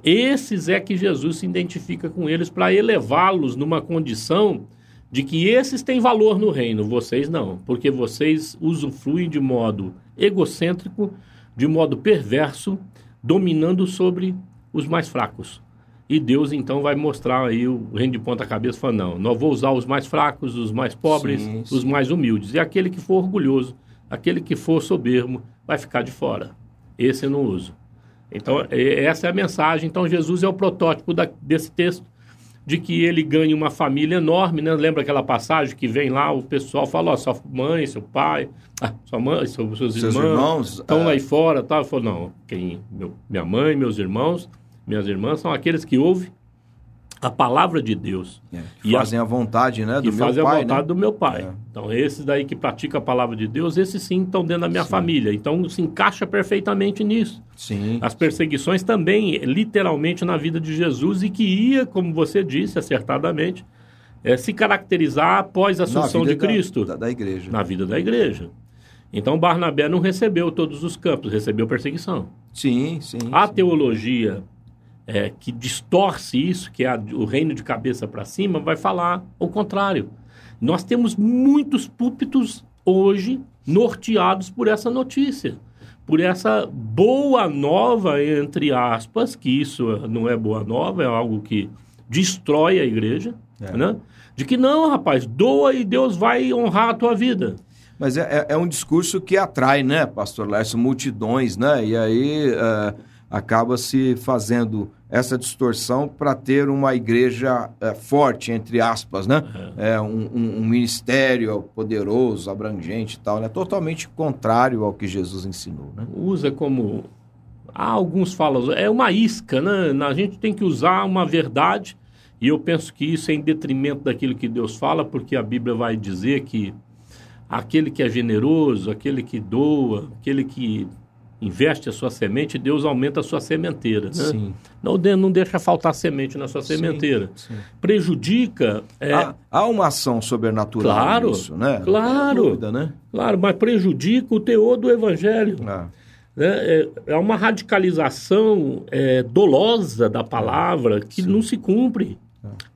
Esses é que Jesus se identifica com eles para elevá-los numa condição de que esses têm valor no reino, vocês não, porque vocês usufruem de modo egocêntrico, de modo perverso, dominando sobre os mais fracos. E Deus então vai mostrar aí o reino de ponta cabeça, falando, não, nós vou usar os mais fracos, os mais pobres, Sim, sim. os mais humildes. E aquele que for orgulhoso, aquele que for soberbo, vai ficar de fora. Esse eu não uso. Então, é- essa é a mensagem. Então, Jesus é o protótipo da- desse texto, de que ele ganha uma família enorme, né? Lembra aquela passagem que vem lá, o pessoal fala, ó, sua mãe, seu pai, ah, sua mãe, seu- seus, Seus irmãos, irmãos, estão é. lá aí fora, tá? Ele falou, não, quem, meu- minha mãe, meus irmãos, minhas irmãs são aqueles que ouvem a palavra de Deus É, que E a- fazem a vontade, né? que Do meu fazem pai, a vontade né? do meu pai. É. Então, esses daí que praticam a palavra de Deus, esses sim estão dentro da minha família. Então, se encaixa perfeitamente nisso. Sim. As perseguições também, literalmente, na vida de Jesus e que ia, como você disse acertadamente, eh, se caracterizar após a assunção de da- Cristo Da, da igreja. na vida da igreja. Então, Barnabé não recebeu todos os campos, recebeu perseguição. Sim, sim. A sim. teologia é, que distorce isso, que é a- o reino de cabeça para cima, vai falar o contrário. Nós temos muitos púlpitos hoje norteados por essa notícia, por essa boa nova, entre aspas, que isso não é boa nova, é algo que destrói a igreja, É. né? De que não, rapaz, doa e Deus vai honrar a tua vida. Mas é, é- é um discurso que atrai, né, pastor Lécio, multidões, né? E aí é, acaba se fazendo essa distorção para ter uma igreja é, forte, entre aspas, né? É, um, um- um ministério poderoso, abrangente e tal, né? Totalmente contrário ao que Jesus ensinou, né? usa como. Há alguns falam, é uma isca, né? A gente tem que usar uma verdade, e eu penso que isso é em detrimento daquilo que Deus fala, porque a Bíblia vai dizer que aquele que é generoso, aquele que doa, aquele que investe a sua semente, Deus aumenta a sua sementeira. Né? Sim. Não, de- não deixa faltar semente na sua sementeira. sim. Prejudica. é, Há, há uma ação sobrenatural Claro, nisso, né? claro. Dúvida, né? Claro, mas prejudica o teor do evangelho. Ah, né? É, é uma radicalização é, dolosa da palavra que não se cumpre.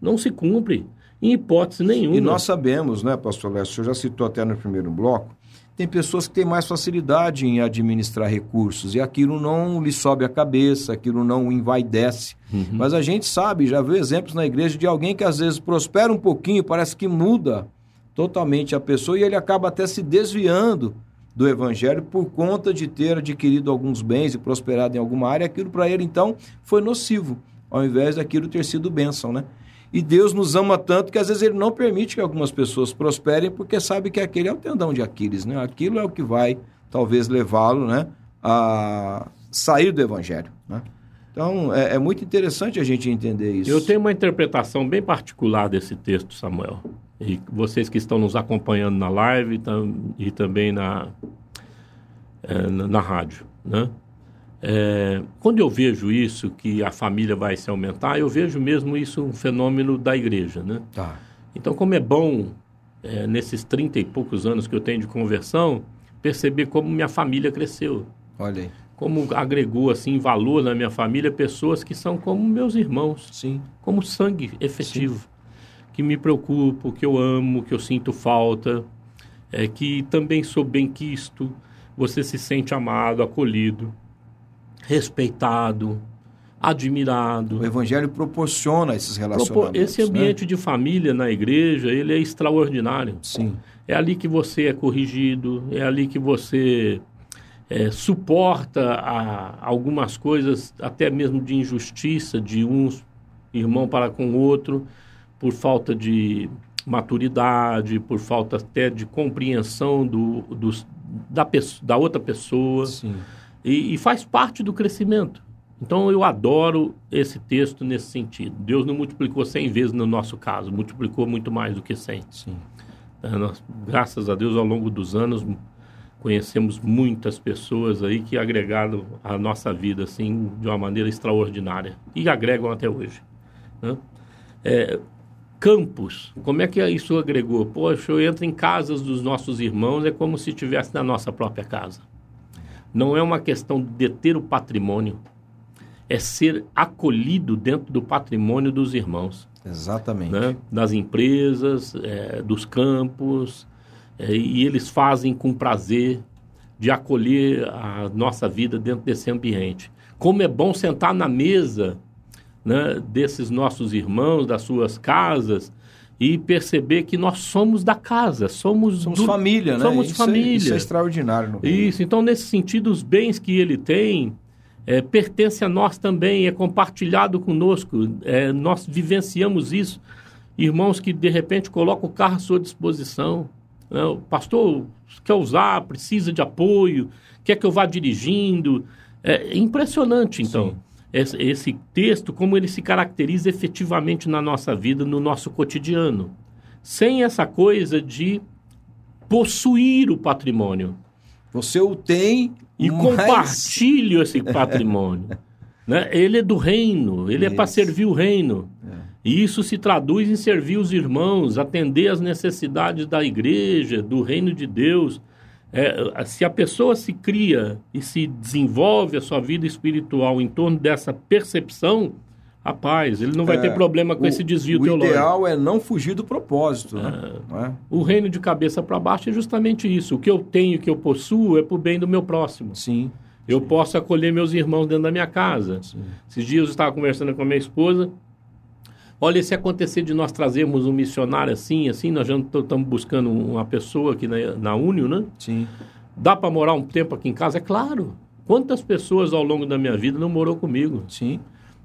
Não se cumpre, em hipótese nenhuma. E nós sabemos, né, pastor Lécio, o senhor já citou até no primeiro bloco, tem pessoas que têm mais facilidade em administrar recursos e aquilo não lhe sobe a cabeça, aquilo não o envaidece. Mas a gente sabe, já viu exemplos na igreja de alguém que às vezes prospera um pouquinho, parece que muda totalmente a pessoa e ele acaba até se desviando do evangelho por conta de ter adquirido alguns bens e prosperado em alguma área, aquilo para ele então foi nocivo, ao invés daquilo ter sido bênção, né? E Deus nos ama tanto que às vezes ele não permite que algumas pessoas prosperem porque sabe que aquele é o tendão de Aquiles, né? Aquilo é o que vai talvez levá-lo, né, a sair do evangelho, né? Então é, é muito interessante a gente entender isso. Eu tenho uma interpretação bem particular desse texto, Samuel. E vocês que estão nos acompanhando na live e também é, na, na rádio, né? É, quando eu vejo isso, que a família vai se aumentar, eu vejo mesmo isso um fenômeno da igreja, né? Tá. Então, como é bom, é, nesses 30 e poucos anos que eu tenho de conversão, perceber como minha família cresceu. Olha aí. Como agregou, assim, valor na minha família pessoas que são como meus irmãos, Sim. como sangue efetivo, que me preocupo, que eu amo, que eu sinto falta, é, que também sou bem-quisto, você se sente amado, acolhido, respeitado, admirado. O evangelho proporciona esses relacionamentos. Esse né? ambiente de família na igreja, ele é extraordinário. Sim. É ali que você é corrigido, é ali que você é, suporta a- algumas coisas, até mesmo de injustiça de um irmão para com o outro, por falta de maturidade, por falta até de compreensão do, dos- da, da outra pessoa. Sim. E, e faz parte do crescimento. Então eu adoro esse texto nesse sentido. Deus não multiplicou 100 vezes no nosso caso, multiplicou muito mais do que 100. Sim. É, nós, graças a Deus, ao longo dos anos, conhecemos muitas pessoas aí que agregaram a nossa vida assim de uma maneira extraordinária e agregam até hoje. Né? É, campos, como é que isso agregou? Poxa, eu entro em casas dos nossos irmãos, é como se estivesse na nossa própria casa. Não é uma questão de deter o patrimônio, é ser acolhido dentro do patrimônio dos irmãos. Exatamente. Né? Das empresas, é, dos campos, é, e eles fazem com prazer de acolher a nossa vida dentro desse ambiente. Como é bom sentar na mesa né, desses nossos irmãos, das suas casas, e perceber que nós somos da casa, somos, Somos do- família, né? Somos isso família. É, isso é extraordinário. Isso, então nesse sentido, os bens que ele tem é, pertence a nós também, é compartilhado conosco, é, nós vivenciamos isso. Irmãos que de repente colocam o carro à sua disposição. né? O pastor quer usar, precisa de apoio, quer que eu vá dirigindo. É impressionante, então, esse, esse texto, como ele se caracteriza efetivamente na nossa vida, no nosso cotidiano. Sem essa coisa de possuir o patrimônio Você o tem e mas- compartilho esse [LAUGHS] patrimônio. né? Ele é do reino, ele é para Isso. servir o reino. E isso se traduz em servir os irmãos, atender às necessidades da igreja, do reino de Deus. É, se a pessoa se cria e se desenvolve a sua vida espiritual em torno dessa percepção, rapaz, ele não vai É, ter problema com o- esse desvio o teológico. ideal é não fugir do propósito, né? Não é? O reino de cabeça para baixo é justamente isso. O que eu tenho, o que eu possuo, é para o bem do meu próximo. Sim. Eu posso acolher meus irmãos dentro da minha casa. Esses dias eu estava conversando com a minha esposa. Olha, se acontecer de nós trazermos um missionário assim, assim, nós já estamos buscando uma pessoa aqui na, na Unio, né? Sim. Dá para morar um tempo aqui em casa? É claro. Quantas pessoas ao longo da minha vida não morou comigo? Sim.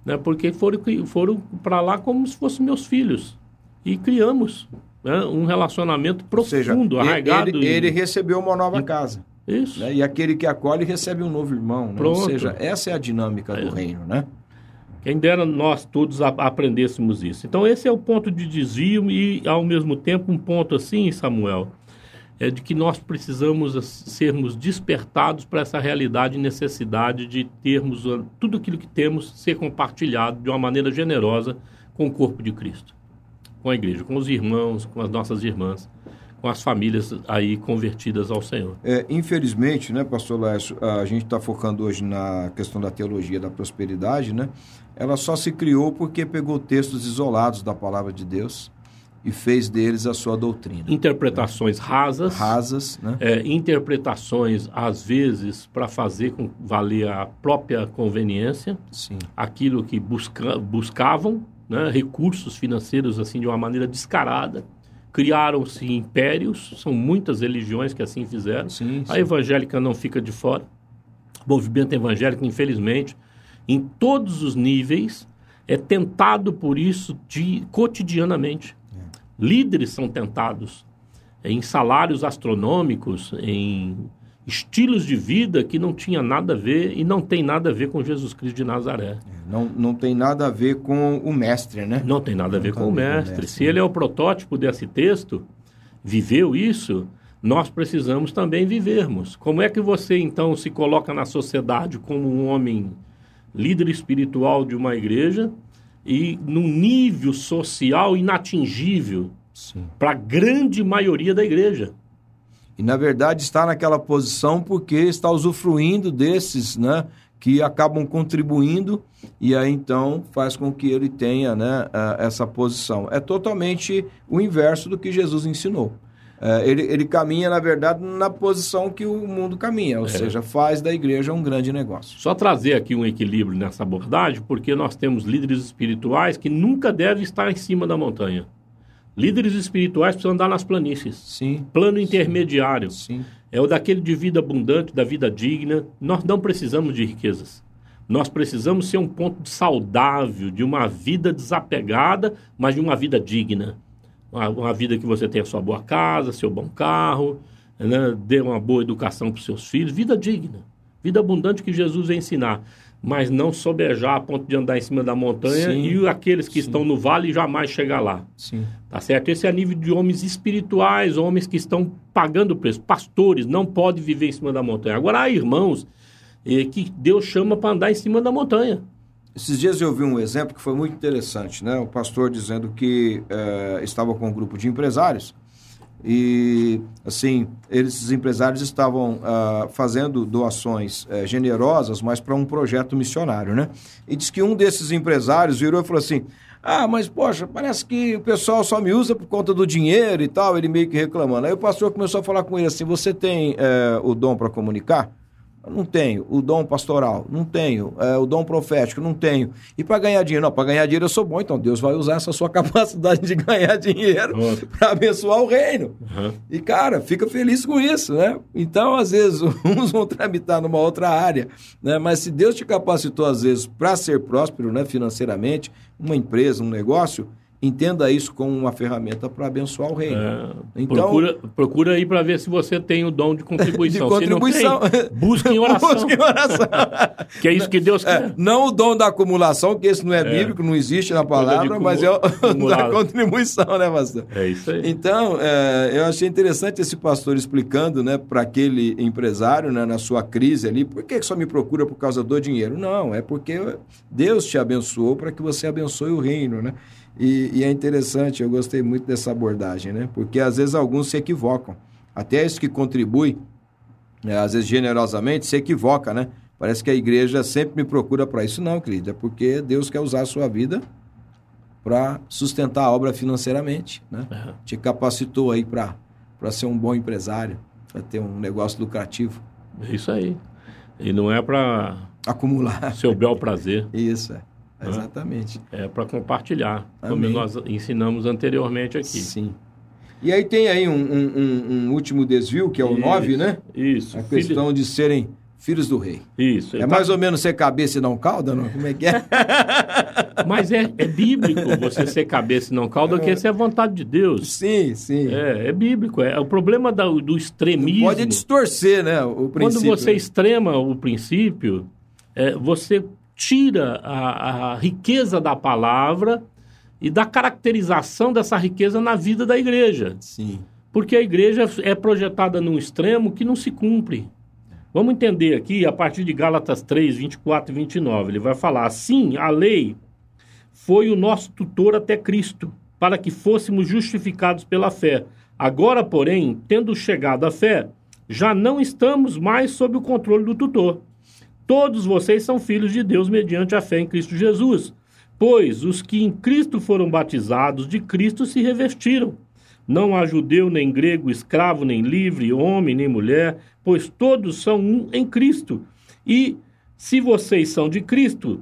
Né? Porque foram, foram para lá como se fossem meus filhos. E criamos né? um relacionamento Ou seja, profundo, ele- arraigado. ele, ele recebeu uma nova casa. Isso. né? E aquele que acolhe recebe um novo irmão. né? Ou seja, essa é a dinâmica do reino, né? Quem dera nós todos aprendêssemos isso. Então, esse é o ponto de desvio e, ao mesmo tempo, um ponto assim, Samuel, é de que nós precisamos sermos despertados para essa realidade e necessidade de termos tudo aquilo que temos ser compartilhado de uma maneira generosa com o corpo de Cristo, com a igreja, com os irmãos, com as nossas irmãs, com as famílias aí convertidas ao Senhor. É, infelizmente, né, pastor Lécio, a gente está focando hoje na questão da teologia da prosperidade, né? Ela só se criou porque pegou textos isolados da palavra de Deus e fez deles a sua doutrina. Interpretações rasas, Rasas, né? é, interpretações, às vezes, para fazer com valer a própria conveniência, Sim. aquilo que busca, buscavam, né, recursos financeiros assim de uma maneira descarada. Criaram-se impérios, são muitas religiões que assim fizeram. Sim, A sim. evangélica não fica de fora. O movimento evangélico, infelizmente, em todos os níveis, é tentado por isso de, cotidianamente. Líderes são tentados em salários astronômicos, em estilos de vida que não tinha nada a ver e não tem nada a ver com Jesus Cristo de Nazaré. Não, não tem nada a ver com o mestre, né? Não tem nada a ver com o ver com o mestre. mestre, Se ele é o protótipo desse texto, viveu isso, nós precisamos também vivermos. Como é que você então se coloca na sociedade como um homem líder espiritual de uma igreja e num nível social inatingível para a grande maioria da igreja? E na verdade está naquela posição porque está usufruindo desses, né, que acabam contribuindo e aí então faz com que ele tenha, né, essa posição. É totalmente o inverso do que Jesus ensinou. É, ele, ele caminha, na verdade, na posição que o mundo caminha, ou seja, faz da igreja um grande negócio. Só trazer aqui um equilíbrio nessa abordagem, porque nós temos líderes espirituais que nunca devem estar em cima da montanha. Líderes espirituais precisam andar nas planícies. Sim, Plano intermediário sim, é o daquele de vida abundante, da vida digna. Nós não precisamos de riquezas. Nós precisamos ser um ponto saudável de uma vida desapegada, mas de uma vida digna. Uma, vida que você tenha sua boa casa, seu bom carro, né? dê uma boa educação para os seus filhos. Vida digna. Vida abundante que Jesus vai ensinar. mas não sobejar a ponto de andar em cima da montanha Sim, e aqueles que sim. estão no vale jamais chegar lá. Sim. Tá certo? Esse é a nível de homens espirituais, homens que estão pagando o preço. Pastores não podem viver em cima da montanha. Agora há irmãos eh, que Deus chama para andar em cima da montanha. Esses dias eu vi um exemplo que foi muito interessante, né? O pastor dizendo que eh, estava com um grupo de empresários e, assim, eles, esses empresários estavam ah, fazendo doações eh, generosas, mas para um projeto missionário, né? E diz que um desses empresários virou e falou assim: Ah, mas poxa, parece que o pessoal só me usa por conta do dinheiro e tal. Ele meio que reclamando. Aí o pastor começou a falar com ele assim: Você tem eh, o dom para comunicar? Não tenho. O dom pastoral? Não tenho. É, o dom profético? Não tenho. E para ganhar dinheiro? Não, para ganhar dinheiro eu sou bom, então Deus vai usar essa sua [LAUGHS] capacidade de ganhar dinheiro para abençoar o reino. Aham. E, cara, fica feliz com isso, né? Então, às vezes, [LAUGHS] uns vão tramitar numa outra área, né? Mas se Deus te capacitou, às vezes, para ser próspero, né, financeiramente, uma empresa, um negócio, entenda isso como uma ferramenta para abençoar o reino. É, Então- procura, procura aí para ver se você tem o dom de [LAUGHS] contribuição. De Se não contribuição. tem, busque em oração. [LAUGHS] Busque em oração. [LAUGHS] Que é isso que Deus É, quer. não o dom da acumulação, que esse não é, bíblico, não existe na palavra, mas é o da contribuição, né, pastor? É isso aí. Então, é, eu achei interessante esse pastor explicando, né, para aquele empresário, né, na sua crise ali, por que que só me procura por causa do dinheiro? Não, é porque Deus te abençoou para que você abençoe o reino, né? E, e é interessante, eu gostei muito dessa abordagem, né? Porque às vezes alguns se equivocam. Até esse que contribui, né, às vezes generosamente, se equivoca, né? Parece que a igreja sempre me procura para isso. Não, querido, é porque Deus quer usar a sua vida para sustentar a obra financeiramente, né? É. Te capacitou aí para ser um bom empresário, para ter um negócio lucrativo, É isso aí. E não é para acumular. seu bel prazer, Isso, é. Exatamente. é para compartilhar, como Amém. nós ensinamos anteriormente aqui. Sim. E aí tem aí um, um- um- último desvio, que é o Isso, 9, né? Isso. A filho- questão de serem filhos do rei. Isso. É tá- mais ou menos ser cabeça e não cauda, não? Como é que é? [LAUGHS] Mas é, é bíblico você ser cabeça e não cauda, que essa é a vontade de Deus. Sim, sim. É, é bíblico. É, o problema da- do extremismo. Pode distorcer, né? O princípio. Quando você né? extrema o princípio, é, você tira a, a riqueza da palavra e da caracterização dessa riqueza na vida da igreja. Sim. Porque a igreja é projetada num extremo que não se cumpre. Vamos entender aqui, a partir de Gálatas 3, 24 e 29. Ele vai falar: assim, a lei foi o nosso tutor até Cristo, para que fôssemos justificados pela fé. Agora, porém, tendo chegado à fé, já não estamos mais sob o controle do tutor. Todos vocês são filhos de Deus mediante a fé em Cristo Jesus. Pois os que em Cristo foram batizados, de Cristo se revestiram. Não há judeu, nem grego, escravo, nem livre, homem, nem mulher, pois todos são um em Cristo. E se vocês são de Cristo,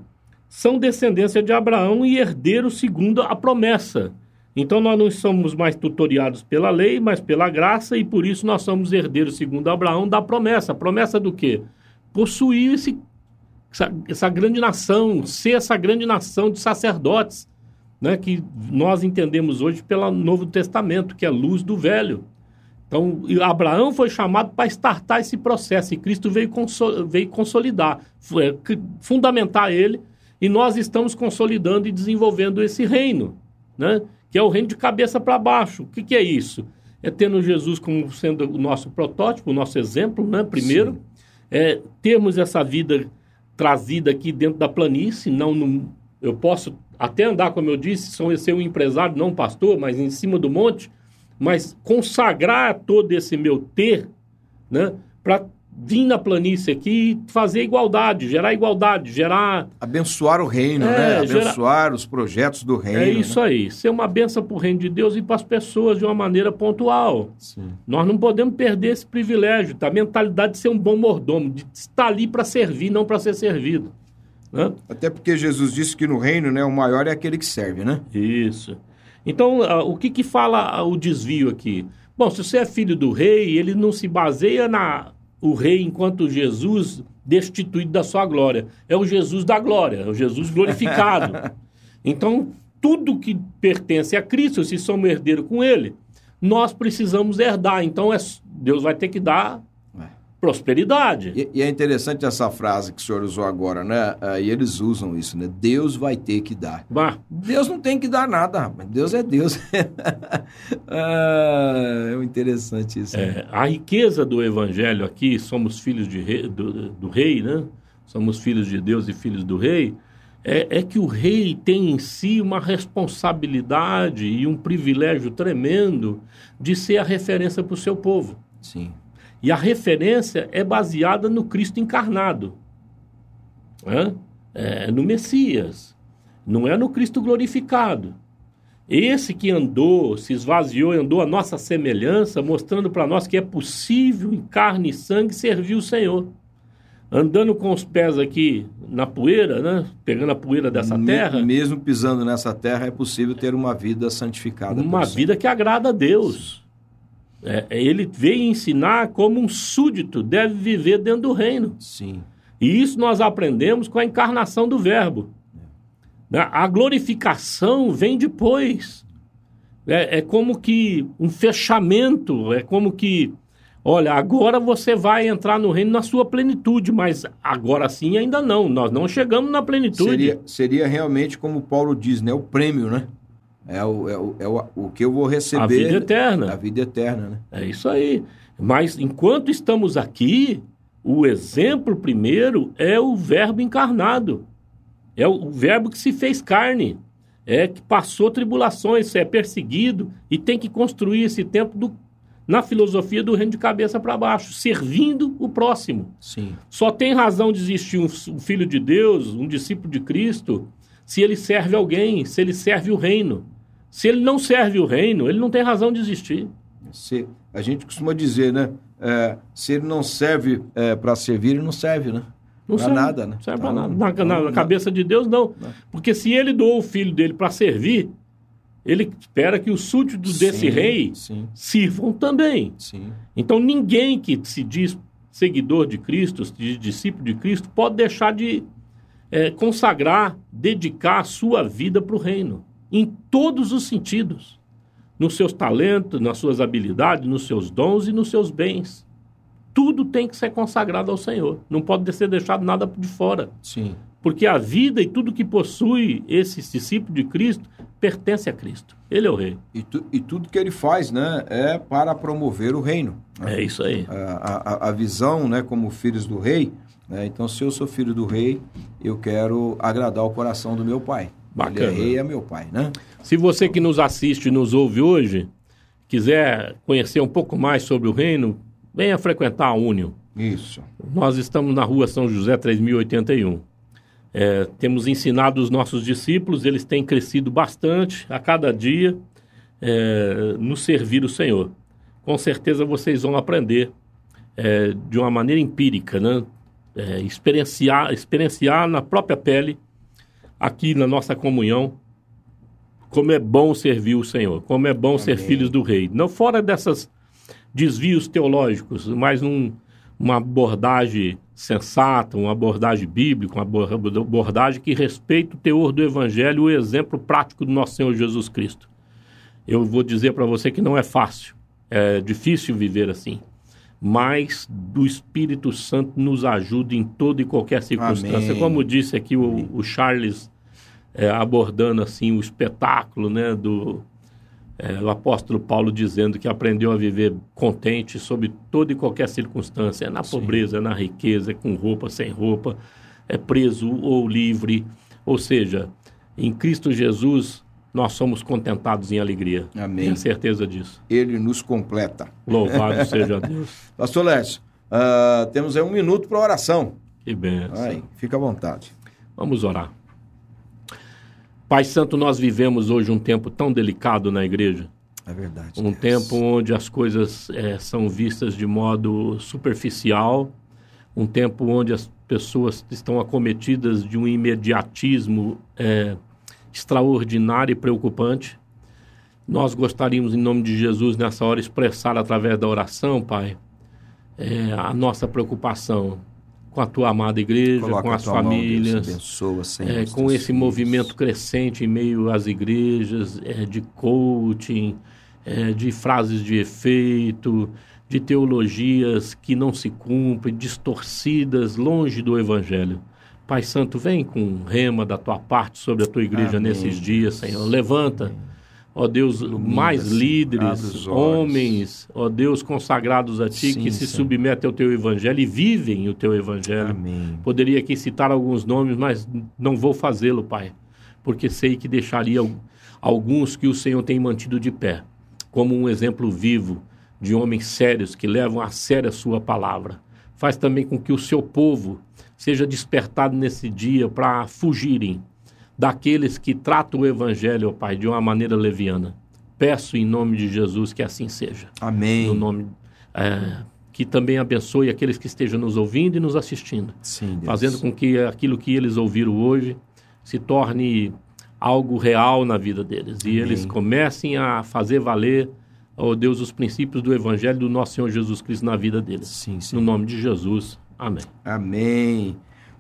são descendência de Abraão e herdeiros segundo a promessa. Então nós não somos mais tutoriados pela lei, mas pela graça, e por isso nós somos herdeiros segundo Abraão da promessa. Promessa do quê? Possuir esse, essa, essa grande nação, ser essa grande nação de sacerdotes, né, que nós entendemos hoje pelo Novo Testamento, que é a luz do velho. Então, Abraão foi chamado para startar esse processo e Cristo veio, veio consolidar, é, fundamentar ele, e nós estamos consolidando e desenvolvendo esse reino, né? que é o reino de cabeça para baixo. O que, que é isso? É tendo Jesus como sendo o nosso protótipo, o nosso exemplo, né? primeiro, Sim. É termos essa vida trazida aqui dentro da planície, não no, eu posso até andar, como eu disse, sou ser um empresário, não pastor, mas em cima do monte, mas consagrar todo esse meu ter, né, para vir na planície aqui e fazer igualdade, gerar igualdade, gerar Abençoar o reino, É, né? Abençoar os projetos do reino. é isso né? aí, ser uma benção para o reino de Deus e para as pessoas de uma maneira pontual. Sim. Nós não podemos perder esse privilégio, tá? A mentalidade de ser um bom mordomo, de estar ali para servir, não para ser servido. Né? Até porque Jesus disse que no reino, né, o maior é aquele que serve, né? Isso. Então, o que, que fala o desvio aqui? Bom, se você é filho do rei, ele não se baseia na o rei enquanto Jesus destituído da sua glória. É o Jesus da glória, é o Jesus glorificado. [LAUGHS] então, tudo que pertence a Cristo, se somos herdeiro com ele, nós precisamos herdar. Então, é, Deus vai ter que dar. Prosperidade. E, e é interessante essa frase que o senhor usou agora, né? Ah, e eles usam isso, né? Deus vai ter que dar. Bah, Deus não tem que dar nada, rapaz. Deus é Deus. [LAUGHS] ah, é interessante isso. né? É, a riqueza do evangelho aqui, somos filhos de rei- do, do rei, né? Somos filhos de Deus e filhos do rei. É, é que o rei tem em si uma responsabilidade e um privilégio tremendo de ser a referência para o seu povo. Sim. E a referência é baseada no Cristo encarnado, né? É, no Messias, não é no Cristo glorificado. Esse que andou, se esvaziou e andou a nossa semelhança, mostrando para nós que é possível, em carne e sangue, servir o Senhor. Andando com os pés aqui na poeira, né? pegando a poeira dessa terra, Mesmo pisando nessa terra, é possível ter uma vida santificada. uma vida que agrada a Deus. É, ele veio ensinar como um súdito deve viver dentro do reino. Sim. E isso nós aprendemos com a encarnação do Verbo. Né? A glorificação vem depois. É, é como que um fechamento, é como que, olha, agora você vai entrar no reino na sua plenitude, mas agora sim ainda não. Nós não chegamos na plenitude. Seria, seria realmente como Paulo diz, né? O prêmio, né? É o, é o, é o, o que eu vou receber. A vida eterna. A vida eterna, né? É isso aí. Mas enquanto estamos aqui, o exemplo primeiro é o Verbo encarnado. É o Verbo que se fez carne. É que passou tribulações, é perseguido e tem que construir esse tempo do- na filosofia do reino de cabeça para baixo, servindo o próximo. Sim. Só tem razão de existir um, um filho de Deus, um discípulo de Cristo, se ele serve alguém, se ele serve o reino. Se ele não serve o reino, ele não tem razão de existir. Se, a gente costuma dizer, né? é, se ele não serve para servir, ele não serve, né? Não Pra serve, nada, né? Não serve para nada. Na, então, na não- cabeça de Deus, não. Porque se ele doou o filho dele para servir, ele espera que os súditos desse Sim, rei Sim, sirvam também. sim. Então ninguém que se diz seguidor de Cristo, de discípulo de Cristo, pode deixar de eh, consagrar, dedicar a sua vida para o reino, em todos os sentidos. Nos seus talentos, nas suas habilidades, nos seus dons e nos seus bens. Tudo tem que ser consagrado ao Senhor. Não pode ser deixado nada de fora. Sim. Porque a vida e tudo que possui esse discípulo de Cristo pertence a Cristo. Ele é o rei. E, tu- e tudo que ele faz, né? É para promover o reino. né? É isso aí. a, a, a visão, né, como filhos do rei. né? Então, se eu sou filho do rei, eu quero agradar o coração do meu pai. Bacana. Ele é rei, é meu pai, né? Se você que nos assiste e nos ouve hoje quiser conhecer um pouco mais sobre o reino, venha frequentar a Union. Isso. Nós estamos na rua São José 3081. É, temos ensinado os nossos discípulos, eles têm crescido bastante a cada dia é, no servir o Senhor. Com certeza vocês vão aprender é, de uma maneira empírica, né? É, experienciar, experienciar na própria pele, aqui na nossa comunhão, como é bom servir o Senhor, como é bom ser Amém. filhos do Rei. Não fora dessas desvios teológicos, mas num, uma abordagem sensata, uma abordagem bíblica, uma abor- abordagem que respeita o teor do Evangelho e o exemplo prático do nosso Senhor Jesus Cristo. Eu vou dizer para você que não é fácil, é difícil viver assim, mas do Espírito Santo nos ajuda em toda e qualquer circunstância. Amém. Como disse aqui o, o Charles, é, abordando assim o espetáculo né, do, é, o apóstolo Paulo dizendo que aprendeu a viver contente sob toda e qualquer circunstância, é na pobreza, é na riqueza, é com roupa, sem roupa, é preso ou livre. Ou seja, em Cristo Jesus nós somos contentados em alegria. Amém. Tenha certeza disso. Ele nos completa. Louvado [LAUGHS] seja Deus. Pastor Lécio, ah, temos aí um minuto para oração. Que. Aí, fica à vontade. Vamos orar. Pai Santo, nós vivemos hoje um tempo tão delicado na igreja. É verdade. Um Deus. tempo onde as coisas eh, são vistas de modo superficial, um tempo onde as pessoas estão acometidas de um imediatismo eh, extraordinário e preocupante. Nós gostaríamos, em nome de Jesus, nessa hora, expressar através da oração, Pai, eh, a nossa preocupação com a tua amada igreja, Coloca com as tua mão, famílias, abençoa, Senhor, é, com esse filhos. movimento crescente em meio às igrejas, é, de coaching, é, de frases de efeito, de teologias que não se cumprem, distorcidas, longe do Evangelho. Pai Santo, vem com rema da tua parte sobre a tua igreja Amém. nesses dias, Senhor. Levanta, ó Deus, mais Senhor. Abre líderes, homens, ó Deus, consagrados a ti, Sim, que se submetem ao teu Evangelho e vivem o teu Evangelho. Amém. Poderia aqui citar alguns nomes, mas não vou fazê-lo, Pai, porque sei que deixaria al- alguns que o Senhor tem mantido de pé, como um exemplo vivo de homens sérios que levam a sério a sua palavra. Faz também com que o seu povo seja despertado nesse dia para fugirem daqueles que tratam o evangelho, ó Pai, de uma maneira leviana. Peço em nome de Jesus que assim seja Amém. no nome é, que também abençoe aqueles que estejam nos ouvindo e nos assistindo, Sim, fazendo com que aquilo que eles ouviram hoje se torne algo real na vida deles e eles comecem a fazer valer, ó Deus, os princípios do Evangelho do nosso Senhor Jesus Cristo na vida deles. Sim, sim. No nome de Jesus. Amém. Amém.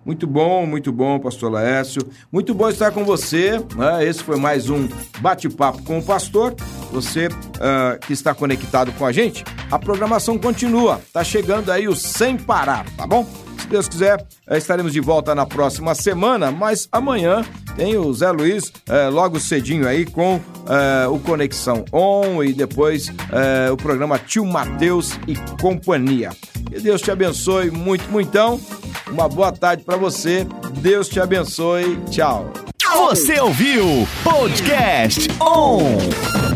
Muito bom, muito bom, pastor Laércio. Muito bom estar com você. né? Esse foi mais um bate-papo com o pastor. Você ah, que está conectado com a gente, a programação continua. Tá chegando aí o Sem Parar, tá bom? Se Deus quiser, eh, estaremos de volta na próxima semana, mas amanhã tem o Zé Luiz eh, logo cedinho aí com eh, o Conexão On e depois eh, o programa Tio Mateus e Companhia. Que Deus te abençoe muito, muitão. Uma boa tarde para você. Deus te abençoe. Tchau. Você ouviu Podcast On.